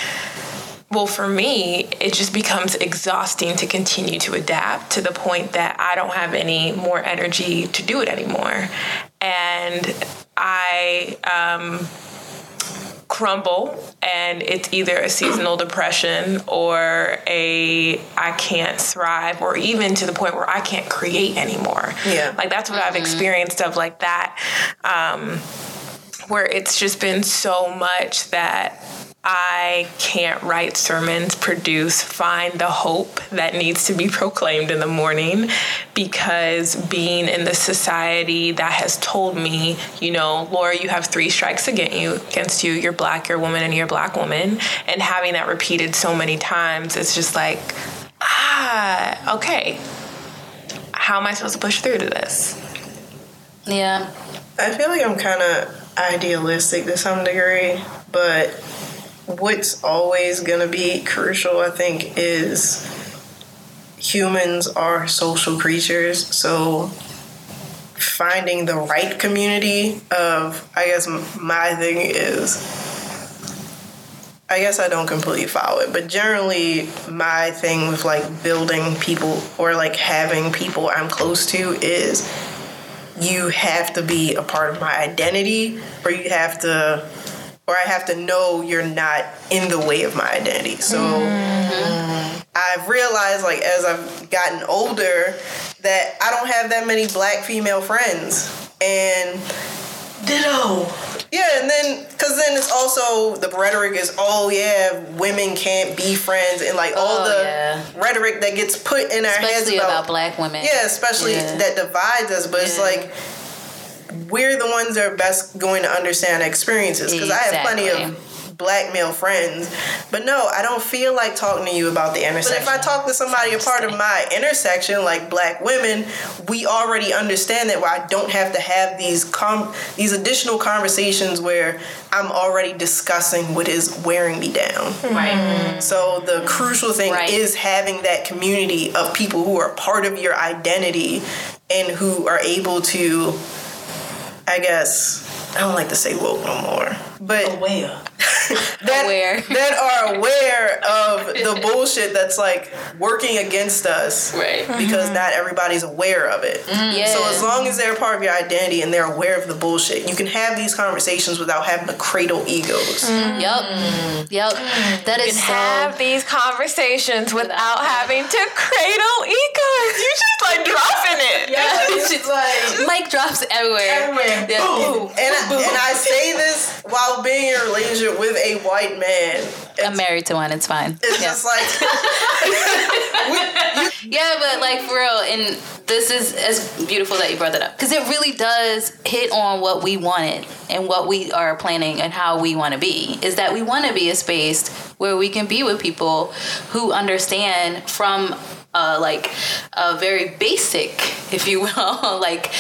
S2: well, for me, it just becomes exhausting to continue to adapt to the point that I don't have any more energy to do it anymore. And I um, crumble, and it's either a seasonal depression or a I can't thrive, or even to the point where I can't create anymore.
S4: Yeah.
S2: Like, that's what I've experienced of like that. Um, where it's just been so much that I can't write sermons, produce, find the hope that needs to be proclaimed in the morning because being in the society that has told me, you know, Laura, you have three strikes against you, against you, you're black, you're a woman, and you're a black woman, and having that repeated so many times, it's just like, ah, okay. How am I supposed to push through to this?
S3: Yeah.
S4: I feel like I'm kind of idealistic to some degree, but what's always going to be crucial, I think, is humans are social creatures. So finding the right community of, I guess, my thing is. I guess I don't completely follow it, but generally, my thing with like building people or like having people I'm close to is you have to be a part of my identity or you have to or I have to know you're not in the way of my identity. So mm-hmm. I've realized like as I've gotten older that I don't have that many black female friends and
S5: Ditto.
S4: yeah, and then because then it's also the rhetoric is oh yeah women can't be friends and like all
S3: Oh,
S4: the
S3: yeah.
S4: rhetoric that gets put in our heads
S3: Especially about black women.
S4: yeah, especially
S3: Yeah.
S4: that divides us. But it's like we're the ones that are best going to understand experiences because I have plenty of black male friends. But no, I don't feel like talking to you about the intersection. But if I talk to somebody a part of my intersection, like black women, we already understand that where I don't have to have these com- these additional conversations where I'm already discussing what is wearing me down.
S3: Right. Mm-hmm.
S4: So the crucial thing
S3: Right.
S4: is having that community of people who are part of your identity and who are able to I guess I don't like to say woke no more. But
S5: Aware.
S4: that,
S3: Aware.
S4: that are aware of the bullshit that's like working against us
S3: Right.
S4: because mm-hmm. not everybody's aware of it.
S3: Yeah.
S4: So as long as they're part of your identity and they're aware of the bullshit, you can have these conversations without having to cradle egos. Mm.
S3: Yep. Yep. That is so.
S2: have these conversations without having to cradle egos. You just like dropping it.
S5: Yeah, it's like
S3: Mic drops everywhere.
S5: everywhere.
S3: Yeah.
S5: Boom.
S4: And I, and I say this while being in a relationship with a white man.
S3: I'm married to one. It's fine.
S4: it's
S3: Yeah.
S4: just like
S3: Yeah, but like for real, and this is as beautiful that you brought that up because it really does hit on what we wanted and what we are planning and how we want to be. Is that we want to be a space where we can be with people who understand from uh, like a very basic, if you will, like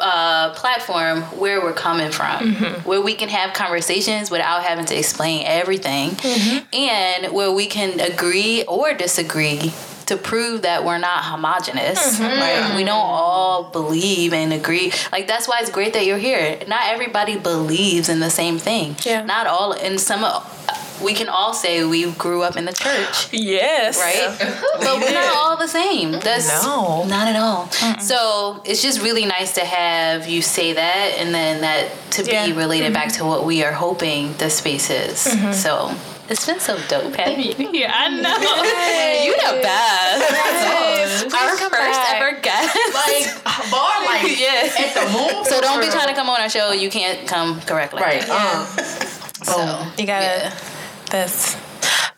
S3: uh, platform where we're coming from, where we can have conversations without having to explain everything, and where we can agree or disagree to prove that we're not homogenous. Mm-hmm. Right? We don't all believe and agree. Like that's why it's great that you're here. Not everybody believes in the same thing.
S2: Yeah.
S3: Not all. And some. Of, we can all say we grew up in the church
S2: Yes.
S3: right? but we're not all the same. That's
S2: No.
S3: not at all. So it's just really nice to have you say that, and then that to
S2: Yeah.
S3: be related back mm-hmm. to what we are hoping the space is. Mm-hmm. So. It's been so dope having you here. I know. You the best. Our first
S2: back.
S3: ever guest.
S5: Like bar like
S3: Yeah.
S5: at the moon.
S3: So don't be trying to come on our show. You can't come correctly.
S5: Right. Uh,
S3: So
S2: You gotta
S3: yeah.
S2: this.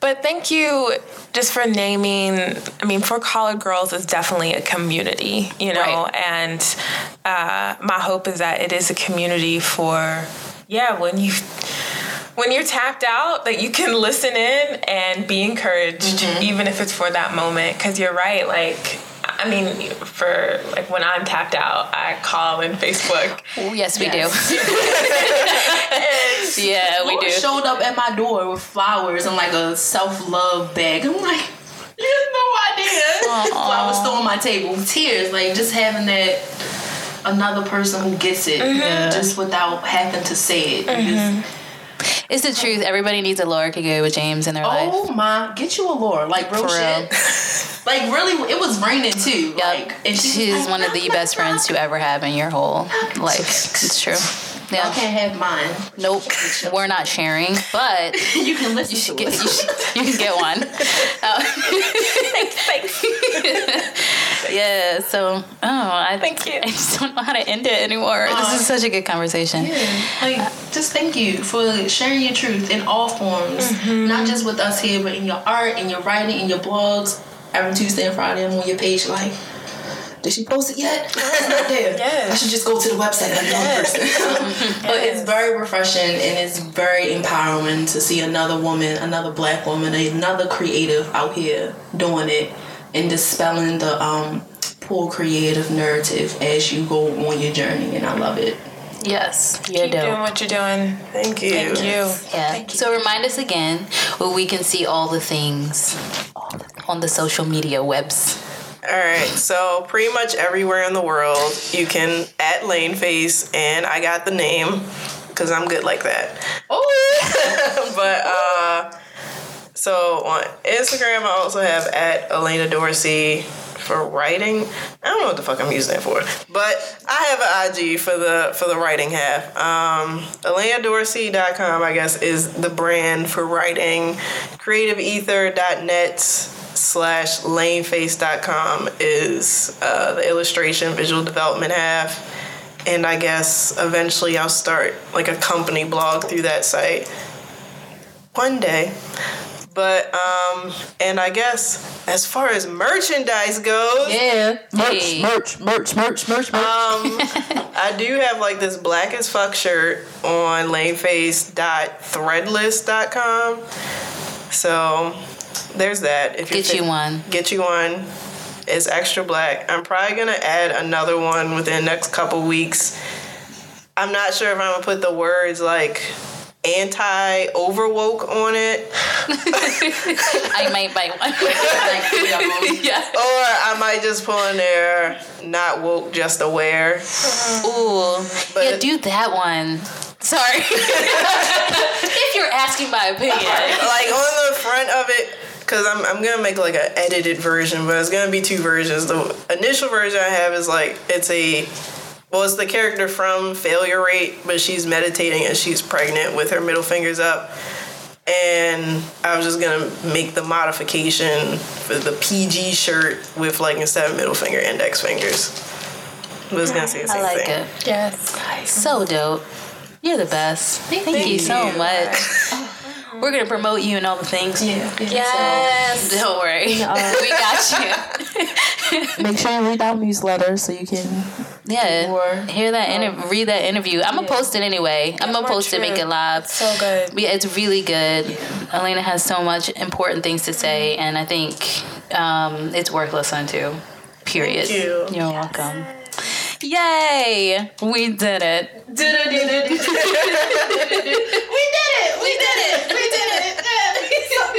S2: But thank you just for naming. I mean, Four Collard Girls is definitely a community, you know,
S3: Right.
S2: and uh, my hope is that it is a community for, yeah, when you. When you're tapped out, that you can listen in and be encouraged, mm-hmm. even if it's for that moment. Because you're right, like, I mean, for like when I'm tapped out, I call in Facebook.
S3: Yes, we
S5: Yes.
S3: do. yeah, we
S5: Laura
S3: do.
S5: showed up at my door with flowers and like a self love bag. I'm like, you have no idea. Flowers still on my table, tears, like just having that another person who gets it, just without having to say it. Because,
S3: It's the truth. Everybody needs a Laura Kagura with James in their life.
S5: Oh my, get you a Laura, like real
S3: For real.
S5: like really, it was raining too. Like, and she
S3: She's
S5: like,
S3: one of the best friends to ever have in your whole life. It's true.
S5: I
S3: Yeah.
S5: can't have mine.
S3: Nope. We're not sharing, but
S5: You can listen
S3: you should
S5: to
S3: get
S5: it.
S3: you, should, you can get one. Uh, yeah. So oh, I
S2: Thank you.
S3: I just don't know how to end it anymore. this is such a good conversation. Yeah.
S5: Like, just thank you for sharing your truth in all forms,
S3: Mm-hmm.
S5: not just with us here, but in your art, in your writing, in your blogs. Every Tuesday and Friday, I'm on your page. Like, did she post it yet? It's not there.
S2: Yes.
S5: I should just go to the website like one person. but it's very refreshing and it's very empowering to see another woman, another black woman, another creative out here doing it and dispelling the um, poor creative narrative as you go on your journey. And I love it.
S3: Yes, you're
S2: Keep doing what you're doing.
S4: thank you.
S2: Thank you.
S3: Yeah. So remind us again where we can see all the things on the social media webs.
S4: All right, so pretty much everywhere in the world, you can at Lane Face, and I got the name because I'm good like that.
S5: Oh,
S4: but uh, so on Instagram, I also have at Elena Dorsey for writing. I don't know what the fuck I'm using that for, but I have an IG for the for the writing half. Um, ElenaDorsey.com, I guess, is the brand for writing. CreativeEther.net slash laneface.com is uh, the illustration visual development half and i guess eventually i'll start like a company blog through that site one day But um, and I guess as far as merchandise goes,
S6: Yeah. Merch,
S3: Hey.
S6: merch, merch, merch, merch, merch.
S4: um, I do have like this black as fuck shirt on laneface.threadless.com. So there's that. If you're
S3: Get you
S4: fit-
S3: one.
S4: Get you one. It's extra black. I'm probably gonna add another one within the next couple weeks. I'm not sure if I'm gonna put the words like anti overwoke on it
S3: I might buy one. yeah.
S4: or I might just put in there not woke just aware. Uh-huh.
S3: Ooh.
S4: But-
S3: yeah, do that one. Sorry. if you're asking my opinion.
S4: like on the front of it because I'm, I'm gonna make like an edited version but it's gonna be two versions the initial version i have is like it's a well it's the character from failure rate but she's meditating and she's pregnant with her middle fingers up and i was just gonna make the modification for the pg shirt with like instead of middle finger index fingers but it's gonna say the same
S3: I
S4: same
S3: like
S4: thing
S3: it.
S2: Yes.
S3: So dope. You're the best. Thank, you so much. We're gonna promote you and all the things.
S6: Yeah.
S2: Yes.
S3: Don't worry. we got you.
S6: Make sure you read our newsletter so you can.
S3: Yeah.
S6: Or-
S3: Hear that interview. Um, read that interview. I'm gonna post it anyway. I'm gonna post it. Make it live.
S2: So good.
S3: Yeah, it's really good. Elena has so much important things to say, mm-hmm. and I think um, it's worth listening to. Period.
S4: Thank you.
S3: You're welcome. Yay! We did it.
S6: We did it! We did it! We did it! We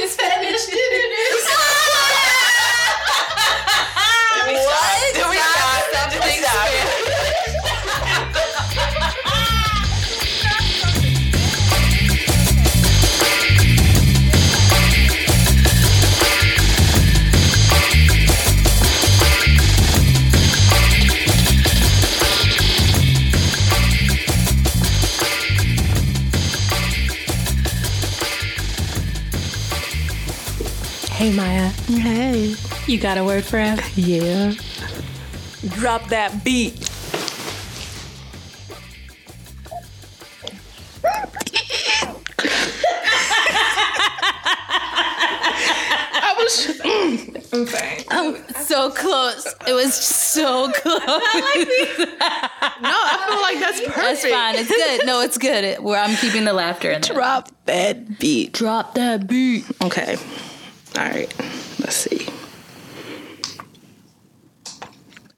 S4: did Spanish. Ah!
S6: Hey Maya.
S5: Hey, you got a word for him?
S6: Yeah.
S5: Drop that beat.
S6: I was. Mm, I'm fine.
S3: So close. It was so close.
S6: No, I feel like that's perfect.
S3: That's fine. It's good. No, it's good. It- Where I'm keeping the laughter in there.
S5: Drop that beat.
S3: Drop that beat.
S5: Okay. All right. Let's see.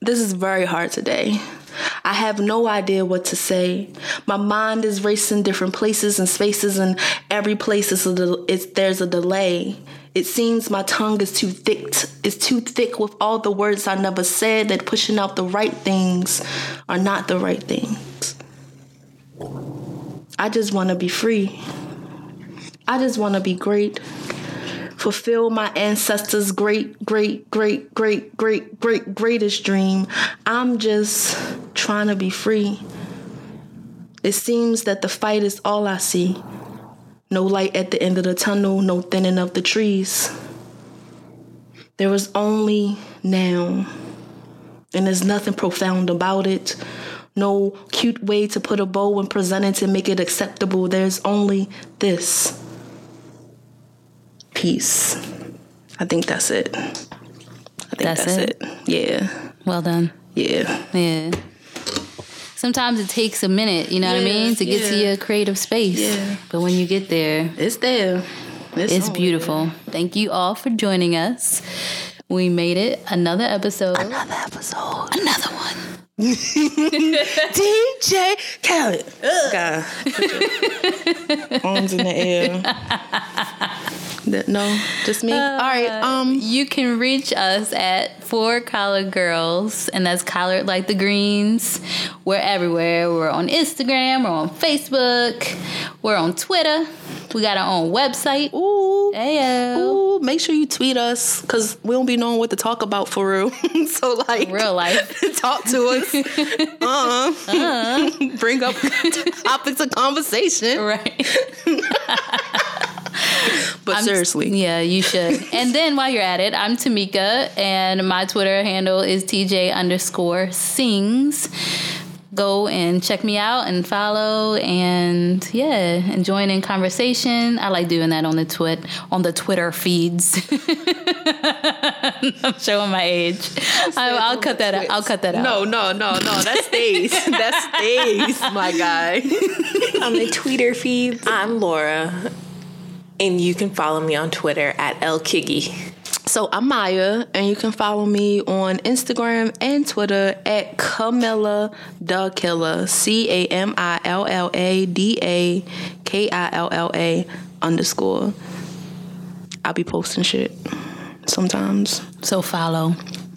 S5: This is very hard today. I have no idea what to say. My mind is racing different places and spaces, and every place is a del- there's a delay. It seems my tongue is too thick. t- Is too thick with all the words I never said. That pushing out the right things are not the right things. I just want to be free. I just want to be great fulfill my ancestors' great, great, great, great, great, great, greatest dream. I'm just trying to be free. It seems that the fight is all I see. No light at the end of the tunnel, no thinning of the trees. There is only now, and there's nothing profound about it. No cute way to put a bow and present it to make it acceptable. There's only this peace. I think that's it. I think
S3: That's
S5: that's,
S3: it?
S5: it. Yeah.
S3: Well done.
S5: Yeah.
S3: Yeah. Sometimes it takes a minute, you know what I mean, to get to your creative space.
S5: Yeah.
S3: But when you get there,
S5: It's there.
S3: it's
S5: on
S3: beautiful. Thank you all for joining us. We made it another episode.
S5: Another episode.
S3: Another one.
S5: DJ Khaled. God. Put your arms in the air. That- no, just me. All right. Um.
S3: You can reach us at Four Collard Girls, and that's collared like the greens. We're everywhere. We're on Instagram, we're on Facebook, we're on Twitter. We got our own website.
S5: Ooh.
S3: Ayo.
S5: Ooh, make sure you tweet us because we don't be knowing what to talk about for real. so like
S3: Real life.
S5: talk to us. Uh huh. Bring up topics of conversation.
S3: Right.
S5: But
S3: I'm-
S5: seriously.
S3: Yeah, you should. and then while you're at it, I'm Tamika, and my Twitter handle is TJ underscore sings. go and check me out and follow and yeah, and join in conversation. I like doing that on the twit on the Twitter feeds. I'm showing my age. I, I'll cut that. Out. I'll cut that out.
S5: No, no, no, no. That stays. that stays, my guy.
S2: on the Twitter feeds. I'm Laura, and you can follow me on Twitter at lkiggy.
S5: So I'm Maya, and you can follow me on Instagram and Twitter at Camilla the Killer. C A M I L L A D A K I L L A underscore. I'll be posting shit sometimes.
S3: So follow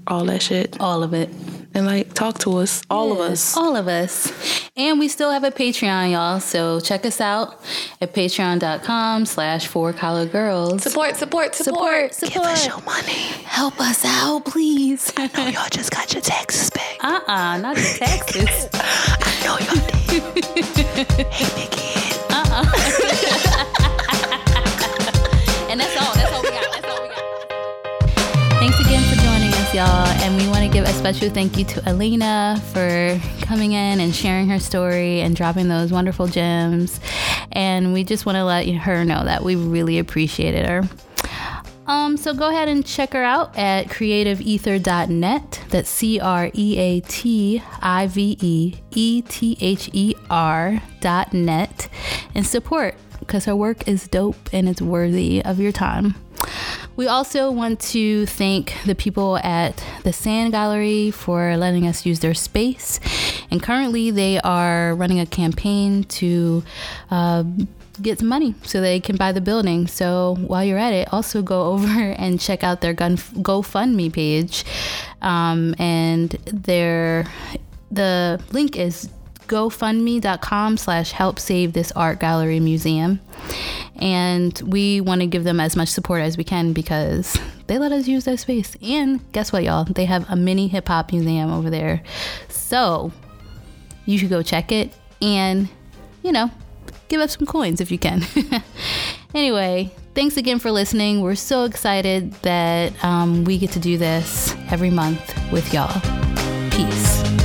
S5: All that shit.
S3: all of it.
S5: And like talk to us. All of us.
S3: All of us. And we still have a Patreon, y'all. So check us out at patreon.com slash four collar girls.
S2: Support, support, support.
S3: Support,
S5: Give us your money.
S3: Help us out, please.
S5: I know y'all just got your taxes back.
S3: Uh-uh, not the taxes.
S5: I know y'all did. hey, Mickey.
S3: and uh-uh. Y'all. And we want to give a special thank you to Elena for coming in and sharing her story and dropping those wonderful gems. And we just want to let her know that we really appreciated her. Um, so go ahead and check her out at creativeether.net. That's C R E A T I V E E T H E R dot net and support because her work is dope and it's worthy of your time. We also want to thank the people at the Sand Gallery for letting us use their space. And currently, they are running a campaign to uh, get some money so they can buy the building. So while you're at it, also go over and check out their gun GoFundMe page. Um, and their the link is gofundme.com slash help save this art gallery museum. And we want to give them as much support as we can because they let us use their space. And guess what y'all? They have a mini hip-hop museum over there. So you should go check it and you know give up some coins if you can. Anyway thanks again for listening. We're so excited that um, we get to do this every month with y'all. Peace